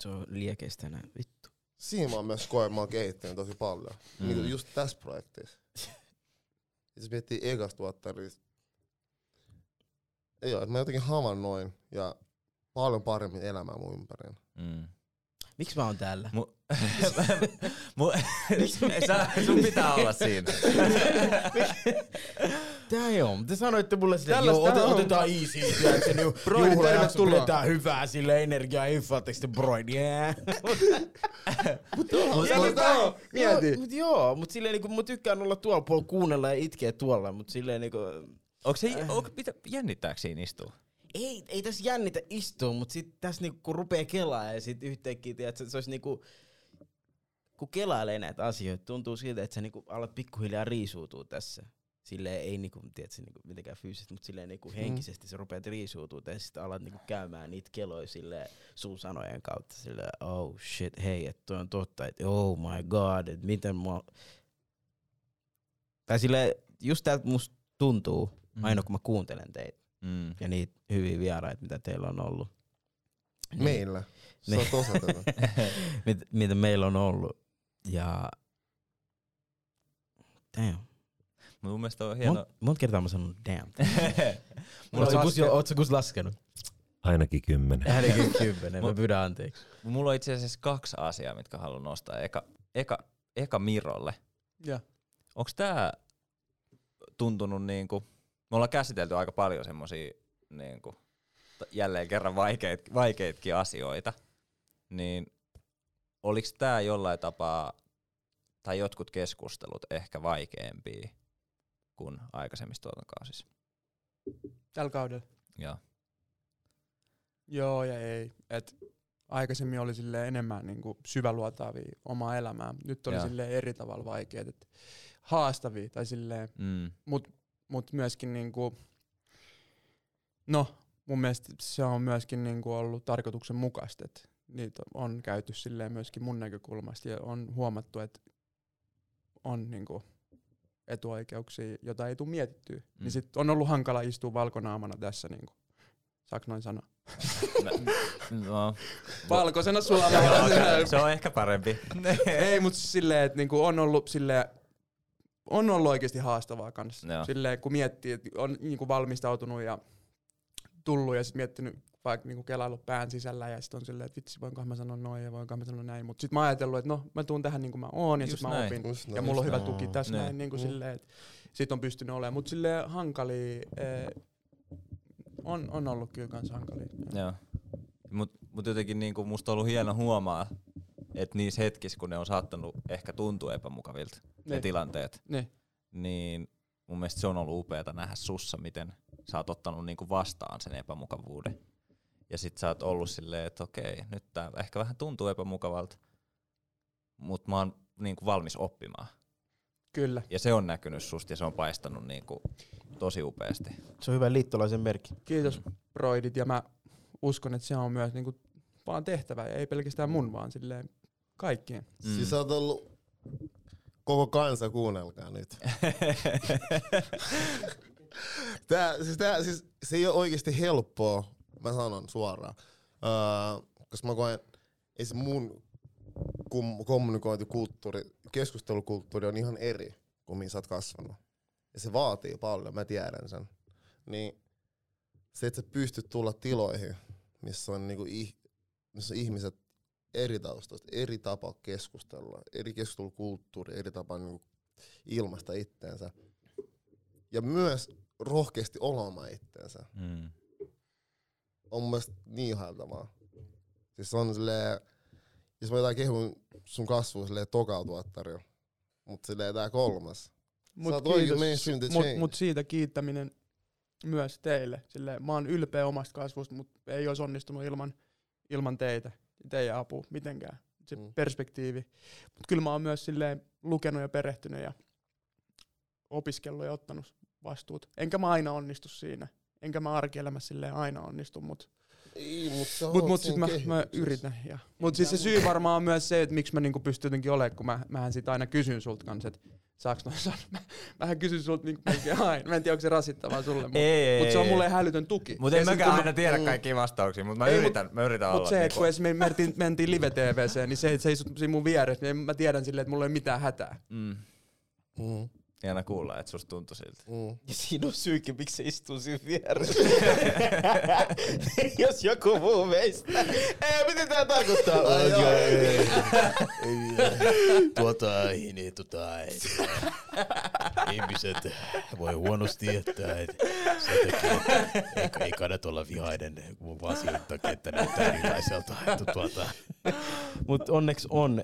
Se on liekeistä näin. Vittu. Siinä mä oon myös koen, että mä oon kehittynyt tosi paljon. Mm. Mm. Niin just tässä projektissa. Jos miettii ekasta vuotta, niin ei oo, että mä jotenkin havainnoin ja paljon paremmin elämää mun ympärillä. Mm. Miksi mä oon täällä? Mu- Mu- sä, sun pitää olla siinä. Tää joo, te sanoitte mulle silleen, että joo, ote, on. otetaan easy, tiedätkö, niin juhlajakso pidetään hyvää sille energiaa, infaatteko te. Tällaista on. Mieti. Mut joo, mut silleen niinku, mä tykkään olla tuolla puolella kuunnella ja itkeä tuolla, mut silleen niinku, Onko se, onko, pitä, jännittääkö siinä istua? Ei, ei tässä jännitä istua, mut sit tässä niinku kun rupee kelaa ja sit yhtäkkiä, tiedätkö, se olisi niinku, kun kelailee näitä asioita, tuntuu siltä, että sä niinku alat pikkuhiljaa riisuutua tässä. Silleen ei niinku, tiedätkö, niinku mitenkään fyysisesti, mutta silleen niinku henkisesti sä rupeat riisuutua ja sitten alat niinku käymään niitä keloja silleen sun sanojen kautta. Silleen, oh shit, hei, että toi on totta, että oh my god, että miten mä... Tai silleen, just tältä musta tuntuu, aina kun mä kuuntelen teitä Mm. ja niitä hyviä vieraita, mitä teillä on ollut. Niin, Meillä. Se on Niin. osa tätä. mit, mitä meillä on ollut. Ja... Damn. Mun mielestä on hieno. Mont, monta kertaa mä sanon damn. Mulla on, kus, kus laskenut? Ainakin kymmenen. Ainakin kymmenen, mä pyydän anteeksi. mulla on itse asiassa kaksi asiaa, mitkä haluan nostaa. Eka, eka, eka Mirolle. Ja. Onko tää tuntunut niinku, me ollaan käsitelty aika paljon semmosia niinku, t- jälleen kerran vaikeit, vaikeitkin asioita, niin oliko tää jollain tapaa, tai jotkut keskustelut ehkä vaikeampia kuin aikaisemmissa tuotantokausissa? Tällä kaudella. Joo. Joo ja ei. Et aikaisemmin oli sille enemmän niinku syväluotaavia omaa elämää. Nyt oli sille eri tavalla vaikeet. Et haastavia tai silleen, Mm. mut, mut myöskin niinku, no mun mielestä se on myöskin niinku ollut tarkoituksenmukaista, että niitä on käyty silleen myöskin mun näkökulmasta ja on huomattu, että on niinku etuoikeuksia, jota ei tule mietittyä. Mm. Mm. Niin sit on ollut hankala istua valkonaamana tässä niinku. Saaks noin sanoa? No, Valkoisena se- se on ehkä parempi. ei, mutta silleen, että niinku on ollut silleen on ollut oikeasti haastavaa kanssa. Joo. Silleen, kun miettii, että on niinku valmistautunut ja tullut ja sitten miettinyt vaikka niinku kelaillut pään sisällä ja sitten on silleen, että vitsi, voinkohan mä sanoa noin ja voinkohan mä sanoa näin. Mutta sitten mä ajatellut, että no, mä tuun tähän niin kuin mä oon ja Just sitten mä näin. opin. Just Ja näin, mulla on hyvä näin. tuki tässä Niin. näin, niin kuin Mm. silleen, että sit on pystynyt olemaan. Mutta silleen hankalia, eh, on, on ollut kyllä kans hankalia. Joo. Mut, mut jotenkin niinku musta on ollut hieno huomaa, että niissä hetkissä, kun ne on saattanut ehkä tuntua epämukavilta, ne Niin. tilanteet, Niin. niin mun mielestä se on ollut upeata nähdä sussa, miten sä oot ottanut niinku vastaan sen epämukavuuden. Ja sit sä oot ollut silleen, että okei, nyt tää ehkä vähän tuntuu epämukavalta, mutta mä oon niinku valmis oppimaan. Kyllä. Ja se on näkynyt susta ja se on paistanut niinku tosi upeasti. Se on hyvä liittolaisen merkki. Kiitos broidit ja mä uskon, että se on myös niinku vaan tehtävä ja ei pelkästään mun, vaan silleen kaikkien. Mm. Siis sä oot ollut koko kansa, kuunnelkaa nyt. Tää, siis tää, siis se ei ole oikeasti helppoa, mä sanon suoraan. Öö, koska mä koen, ei se mun kom- kommunikointikulttuuri, keskustelukulttuuri on ihan eri kuin mihin sä oot kasvanut. Ja se vaatii paljon, mä tiedän sen. Niin se, että sä pystyt tulla tiloihin, missä on, niinku, ih- missä on ihmiset eri taustoista, eri tapa keskustella, eri keskustelukulttuuri, eri tapa niinku ilmaista itteensä. Ja myös rohkeasti olemaan itteensä. mm. On mun mielestä niin ihailtavaa. Siis se on silleen, jos mä jotain kehun sun kasvua silleen tokaa tuottarilla, mut silleen tää kolmas. Mut, kiitos. mut, mut siitä kiittäminen myös teille. Silleen, mä oon ylpeä omasta kasvusta, mutta ei olisi onnistunut ilman, ilman teitä, teidän apua mitenkään. Se Mm. perspektiivi. Mutta kyllä mä oon myös silleen lukenut ja perehtynyt ja opiskellut ja ottanut vastuut. Enkä mä aina onnistu siinä. Enkä mä arkielämässä silleen aina onnistu, mutta Ei, mut mut, oot mut siinä sit mä, mä yritän. Ja. Mut siis se syy varmaan on myös se, että miksi mä niinku pystyn jotenkin olemaan, kun mä, mähän sit aina kysyn sulta kanssa, että saaks noin sanoa. Mä, mähän kysyn sulta niinku melkein aina. Mä en tiedä, onko se rasittavaa sulle, mutta Ei, mut se on mulle hälytön tuki. Mutta en mäkään aina tiedä Mm. kaikkia vastauksia, mutta mä Ei, yritän, mä yritän Mut olla. se, että niinku- kun esimerkiksi me mentiin, mentiin live TVC, niin se, että se istut siinä mun vieressä, niin mä tiedän silleen, että mulla ei ole mitään hätää. Mm. Mm, Ihana kuulla, että susta tuntui siltä. mm. Ja siinä on syykin, miksi se istuu siinä vieressä. Jos joku muu meistä. Ei, mitä tää tarkoittaa? Ai joo, ei, ei, ei. tuota, ei, niin, tota, ei, ihmiset voi huonosti, että et, sen takia ei, ei kannata olla vihainen mun asioiden takia, että näyttää erilaiselta. Tuota, Mut onneksi on,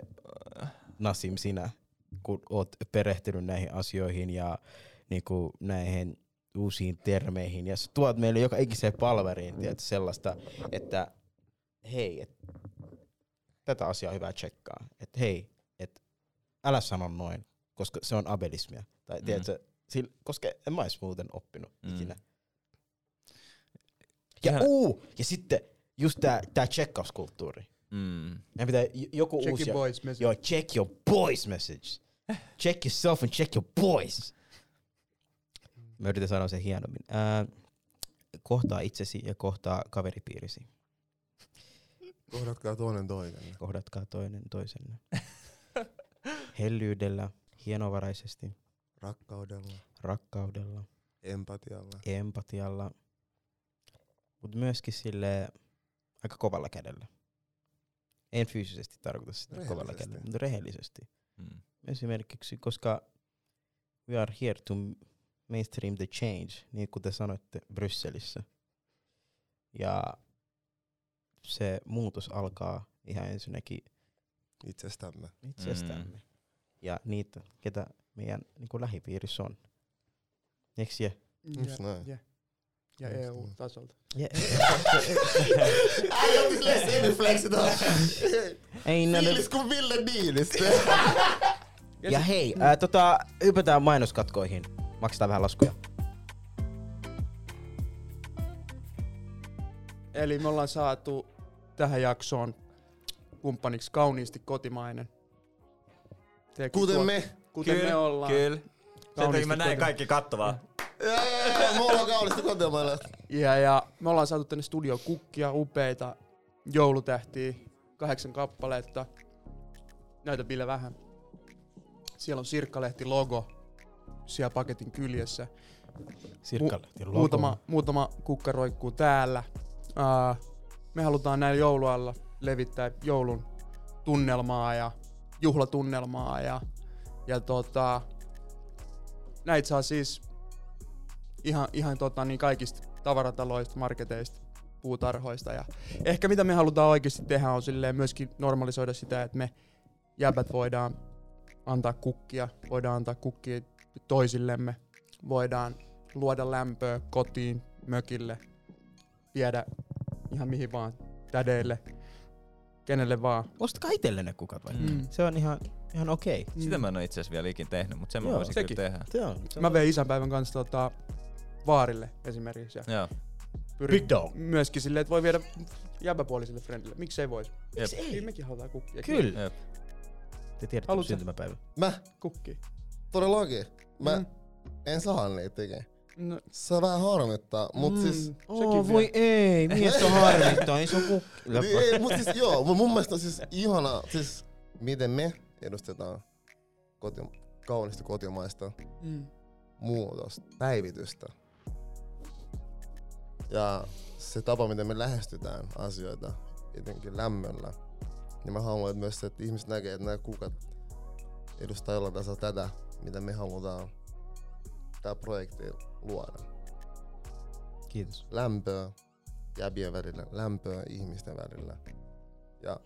äh, Nasim, sinä, kun oot perehtynyt näihin asioihin ja niinku näihin uusiin termeihin. Ja sä tuot meille joka ikiseen palveriin tiedät, sellaista, että hei, et, tätä asiaa on hyvä tsekkaa. Että hei, et, älä sano noin, koska se on abelismia. Tai Mm. tiedätkö, sil, koska en mä muuten oppinut Mm. mm. ikinä. Ja, Ihan- uu, ja sitten just tää, tää tsekkauskulttuuri. Mm. Meidän pitää joku Check uusi... your boys message. Joo, check your boys message. Check yourself and check your boys. Mä yritän sanoa sen hienommin. Ää, kohtaa itsesi ja kohtaa kaveripiirisi. Kohdatkaa toinen toinen. Kohdatkaa toinen toisenne. Hellyydellä, hienovaraisesti, Rakkaudella, rakkaudella, empatialla. empatialla, mutta myöskin sille aika kovalla kädellä. En fyysisesti tarkoita sitä kovalla kädellä, mutta rehellisesti. Mm. Esimerkiksi, koska we are here to mainstream the change, niin kuin te sanoitte Brysselissä. Ja se muutos alkaa ihan ensinnäkin Itsestämme. itsestämme. Mm. Ja niitä, ketä meidän niin kuin lähipiirissä on. Eiks je? Just näin. ja, EU-tasolta. Ja, Ai, otis läs semiflexit ei näin. Fiilis kuin Ville Niinistö. Ja hei, ää, tota, hypätään mainoskatkoihin. Maksetaan vähän laskuja. Eli me ollaan saatu tähän jaksoon kumppaniksi kauniisti kotimainen. Tekin Kuten tuot- me. Kuten me ollaan. Kyllä. Sen takia Kauniisti mä näin kaikki kattovaa. Ja, ja, ja, me ollaan kaunista kotimailla. Ja, ja me ollaan saatu tänne studio kukkia, upeita joulutähtiä, kahdeksan kappaletta. Näytä Ville vähän. Siellä on Sirkkalehti logo siellä paketin kyljessä. Sirkkalehti logo. Muutama, muutama kukka roikkuu täällä. Uh, me halutaan näin joulualla levittää joulun tunnelmaa ja juhlatunnelmaa ja, ja tota, näitä saa siis ihan, ihan tota, niin kaikista tavarataloista, marketeista, puutarhoista. Ja ehkä mitä me halutaan oikeasti tehdä on silleen myöskin normalisoida sitä, että me jäbät voidaan antaa kukkia, voidaan antaa kukkia toisillemme, voidaan luoda lämpöä kotiin, mökille, viedä ihan mihin vaan, tädeille, kenelle vaan. Ostakaa itselle ne kukat vai? Mm. Se on ihan, ihan okei. Sitä mä en oo itse asiassa vielä ikin tehnyt, mutta sen mä Joo, voisin sekin. kyllä tehdä. Se on. Se on. Mä vein isänpäivän kanssa tota, vaarille esimerkiksi. Ja Joo. pyrin Big dog. myöskin silleen, että voi viedä jäbäpuoliselle friendille. Miksi ei voisi? Jep. Kyllä mekin halutaan kukkia. Kyllä. Jep. Te tiedätte Haluatko sä? syntymäpäivä. Mä Kukkia. todellakin. Mä Mm. en saa niitä tekee. No, Se vähän harmittaa, mut mm, siis... Oh, vielä. voi ei, mies on harmittaa, ei se on kukki. Niin, ei, mut siis joo, mut mun mielestä on siis ihana, siis miten me edustetaan koti, kaunista kotimaista Mm. muutosta, päivitystä. Ja se tapa, miten me lähestytään asioita, etenkin lämmöllä, niin mä haluan että myös, että ihmiset näkee, että nämä kukat edustaa jollain tasolla tätä, mitä me halutaan tää projekti luoda. Kiitos. Lämpöä jäbien välillä, lämpöä ihmisten välillä. Ja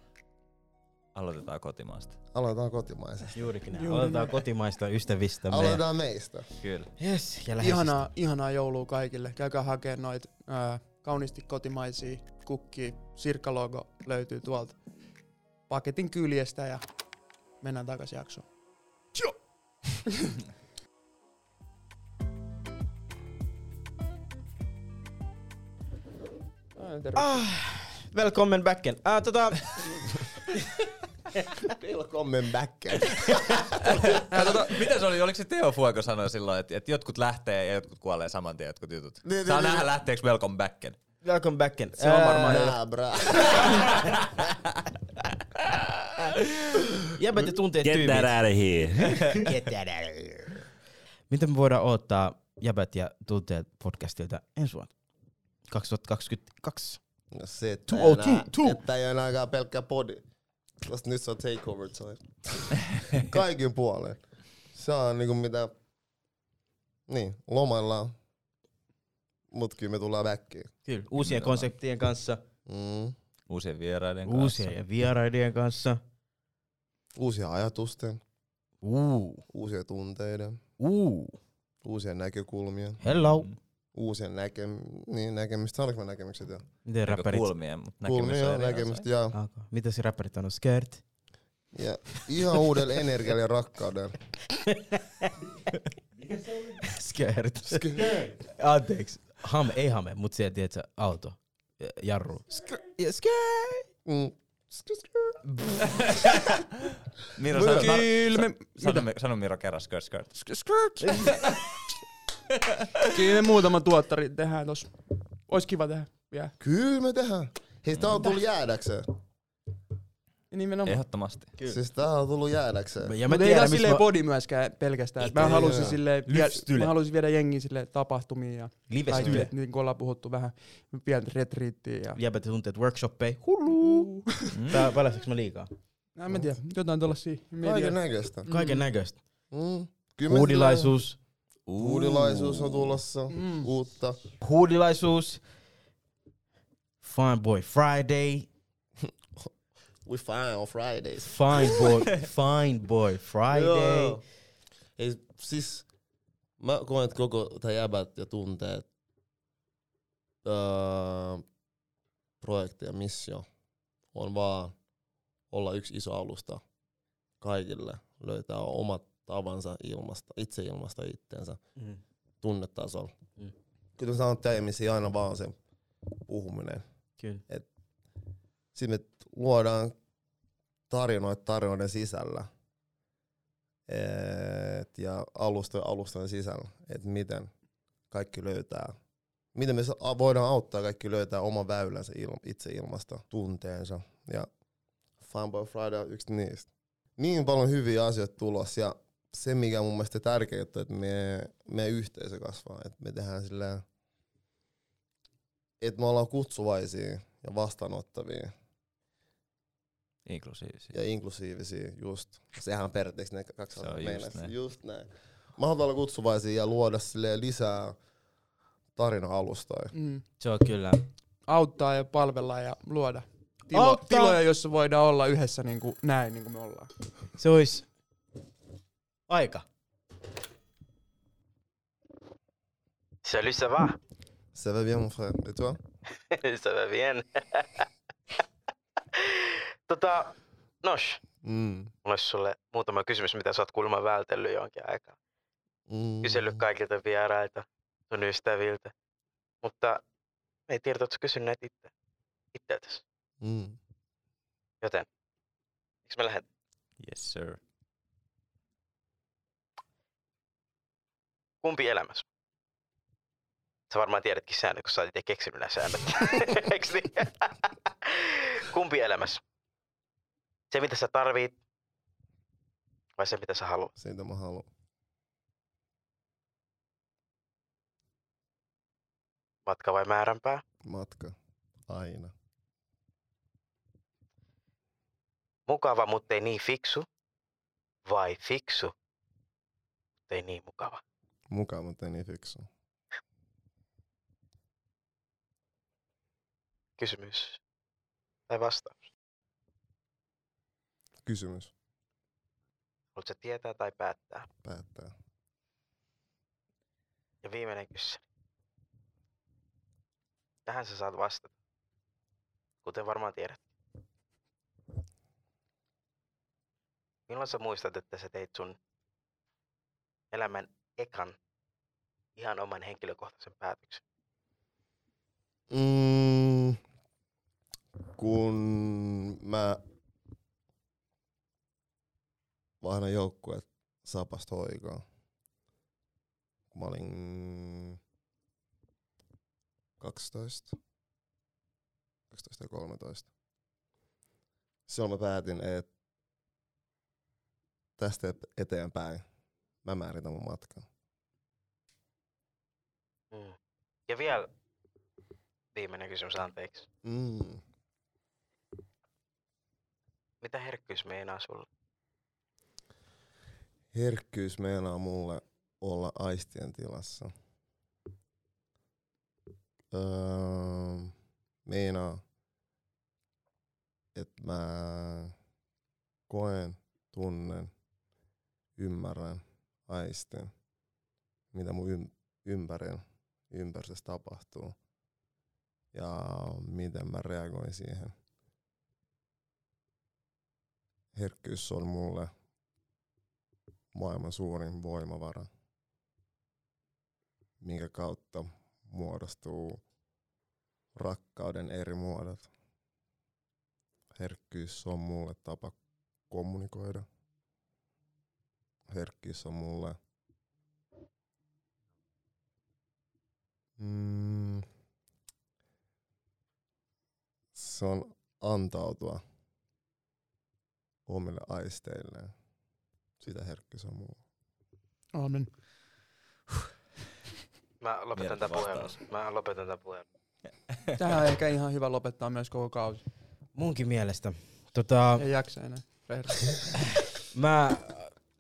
Aloitetaan kotimaasta. aloitetaan kotimaisesti. Juurikin näin. Aloitetaan kotimaista ystävistämme. Aloitetaan meistä. Kyllä. Yes, ja läheisistä. Ihanaa, ihanaa joulua kaikille. Käykää hakemaan noita ää, kauniisti kotimaisia kukkia. Sirkka-logo löytyy tuolta paketin kyljestä ja mennään takaisin jaksoon. Terve. Ah, välkommen backen. Ah, tota, Welcome back. Ja tota, mitä se oli? Oliko se Teo Fuego sanoi silloin, että, että jotkut lähtee ja jotkut kuolee saman tien jotkut jutut? Niin, Saa niin, nähdä niin. lähteekö Welcome Backen. welcome backen. Se on varmaan Ää, bra. Jäbät ja tunteet Get tyypit. that out of here. Get that out of here. Mitä me voidaan odottaa Jäbät ja tunteet podcastilta ensi vuonna? 2022. No se, että Two, oh, enää, two, two. että ei enää pelkkä podi. Koska nyt se on takeover time. Kaikin puoleen. Se on niinku mitä... Niin, lomaillaan. Mut kyllä me tullaan backiin. Kyllä. Uusien konseptien kanssa, Mm. Uusien vieraiden kanssa. uusien vieraiden kanssa. Uusia ajatusten, Uu, uusia tunteiden, uu, uusia näkökulmia, hello. Mm. uusia näkem... niin, näkemistä. Sanoinko mä näkemykset jo? Miten räppärit? Näkökulmien, mutta Kulmia, on eri näkemistä ja, Okay. Mitä se räppärit on? Skirt? ja ihan uudella energialla ja rakkaudella. Skirt. Anteeksi. Hame, ei hame, mutta se, tiedätkö, auto. Ja- Jarru. Ja Skirt. Mm. Miro, sano, sano, Kyllä me, sano, sano Miro kerran skirt skirt. kyllä me muutama tuottari tehdään tos. Ois kiva tehdä vielä. Kyllä me tehdään. Hei, tää on tullut jäädäkseen. Nimenomaan. Ehdottomasti. Kyllä. Siis tää on tullut jäädäkseen. Ja mä Mutta ei tiedän, tää missä silleen mä... body myöskään pelkästään. Et Mä Ei, halusin joo. silleen, vie, mä halusin viedä jengiä sille tapahtumiin ja kaikkea. Niin kuin ollaan puhuttu vähän pientä retriittiä. Ja... Jäbät ja tunteet workshoppei. Hullu. Mm. Tää paljastaks mä liikaa? No, en mä tiedä, jotain tollasia. Kaiken näköistä. Kaiken näköistä. Mm. Kyllä me Huudilaisuus. sillä- Huudilaisuus on tulossa. Mm. Uutta. Huudilaisuus. Fine Boy Friday. We fine on Fridays. Fine Boy, Fine Boy Friday. Joo. Ei, siis mä koen, että koko tää jäbät ja tunteet öö, projekti ja missio on vaan olla yksi iso alusta kaikille. Löytää omat tavansa ilmasta, itse ilmasta itteensä Mm. tunnetasolla. Mm. Kyllä mä sanon, että aina vaan se puhuminen. Kyllä. Sitten me luodaan tarinoita tarinoiden sisällä. Et, ja alustojen alustojen sisällä, että miten kaikki löytää, miten me voidaan auttaa kaikki löytää oman väylänsä il, itse ilmasta, tunteensa. Ja Funboy Friday on yksi niistä. Niin paljon hyviä asioita tulossa ja se, mikä mun mielestä tärkeää, että me, meidän yhteisö kasvaa. Että me tehdään silleen, että me ollaan kutsuvaisia ja vastaanottavia Inklusiivisia. ja inklusiivisia just. Sehän on periaatteessa ne kaksi Se on sanaa just näin. Just näin. Mä haluan olla kutsuvaisia ja luoda lisää tarina-alustoja. Mm. Se on kyllä. Auttaa ja palvella ja luoda tilo, Auttaa. tiloja, joissa voidaan olla yhdessä niin kuin näin, niin kuin me ollaan. Se olisi aika. Salut, ça va? Ça va bien mon frère. Et toi? ça va bien. tota, Nosh, Mm. mulla olisi sulle muutama kysymys, mitä sä oot kuulemma vältellyt jonkin aikaa. Mm. Kysellyt kaikilta vierailta, sun ystäviltä. Mutta ei tiedä, että sä kysynyt näitä itse, itseltäsi. Mm. Joten, miksi me lähden? Yes sir. Kumpi elämässä? Sä varmaan tiedätkin säännöt, kun sä oot itse keksinyt nämä säännöt. Niin? Kumpi elämässä? Se, mitä sä tarvit, vai se, mitä sä haluat? Siitä mä haluan. Matka vai määränpää? Matka. Aina. Mukava, mutta ei niin fiksu? Vai fiksu, mutta ei niin mukava? Mukaan, mutta ei niin fiksu. Kysymys tai vastaus? Kysymys. Haluatko sä tietää tai päättää? Päättää. Ja viimeinen kysymys. Tähän sä saat vastata. Kuten varmaan tiedät. Milloin sä muistat, että sä teit sun elämän ekan ihan oman henkilökohtaisen päätöksen? Mm, kun mä vaihdan joukkueet Sapasta hoikaa. Kun mä olin 12, 12 ja 13. Silloin mä päätin, että tästä eteenpäin mä määritän mun matkan. Mm. Ja vielä viimeinen kysymys, anteeksi. Mm. Mitä herkkyys meinaa sulle? Herkkyys meinaa mulle olla aistien tilassa. Öö, meinaa, että mä koen, tunnen, ymmärrän, aistin, mitä mun ym- ympärillä, ympäristössä tapahtuu ja miten mä reagoin siihen. Herkkyys on mulle maailman suurin voimavara, minkä kautta muodostuu rakkauden eri muodot. Herkkyys on mulle tapa kommunikoida. Herkkyys on mulle mm, se on antautua omille aisteilleen. Sitä on mulle. Aamen. Mä lopetan tämän vastaus. Mä lopetan tämän puhelun. Tähän on ehkä ihan hyvä lopettaa myös koko kausi. Munkin mielestä. Tota, Ei jaksa enää. Mä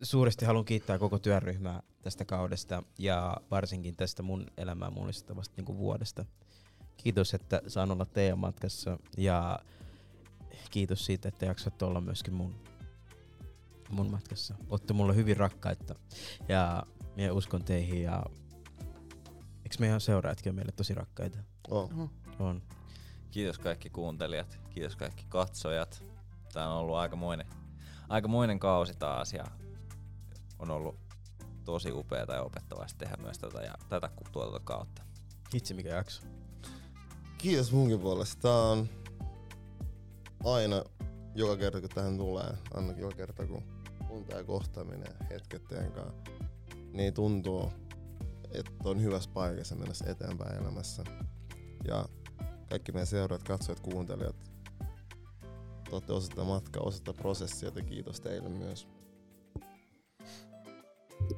suuresti haluan kiittää koko työryhmää tästä kaudesta ja varsinkin tästä mun elämää mullistavasta niin vuodesta. Kiitos, että saan olla teidän matkassa ja kiitos siitä, että jaksat olla myöskin mun, mun matkassa. Olette mulle hyvin rakkaita ja minä uskon teihin ja eikö meidän seuraajatkin ole meille tosi rakkaita? Oh. Oho. On. Kiitos kaikki kuuntelijat, kiitos kaikki katsojat. Tää on ollut aikamoinen, aikamoinen kausi taas ja on ollut tosi upeaa ja opettavaista tehdä myös tätä, ja, tätä tuotantokautta. Hitsi mikä jakso. Kiitos munkin puolesta. Tää on aina joka kerta kun tähän tulee, ainakin joka kerta kun on tää kohtaaminen hetket teidän kanssa, niin tuntuu, että on hyvässä paikassa mennessä eteenpäin elämässä. Ja kaikki meidän seuraajat, katsojat, kuuntelijat, te olette osa tätä matkaa, osa tätä prosessia, ja kiitos teille myös.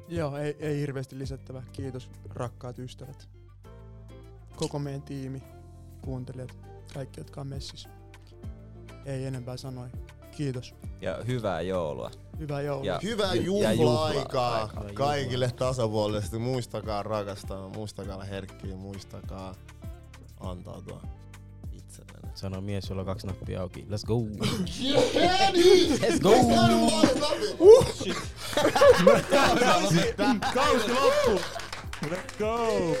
Joo, ei, ei hirveästi lisättävää. Kiitos rakkaat ystävät. Koko meidän tiimi, kuuntelijat, kaikki jotka on messissä. Ei enempää sanoa. Kiitos. Ja hyvää joulua. Hyvää joulua. Ja- Hyvää ja juhla-aikaa juhla-aikaa. kaikille tasapuolisesti. Muistakaa rakastaa, muistakaa olla herkkiä, muistakaa antautua itsellenne. Sano mies, jolla on kaksi nappia auki. Let's go! Let's go! Kausi loppu! Let's go!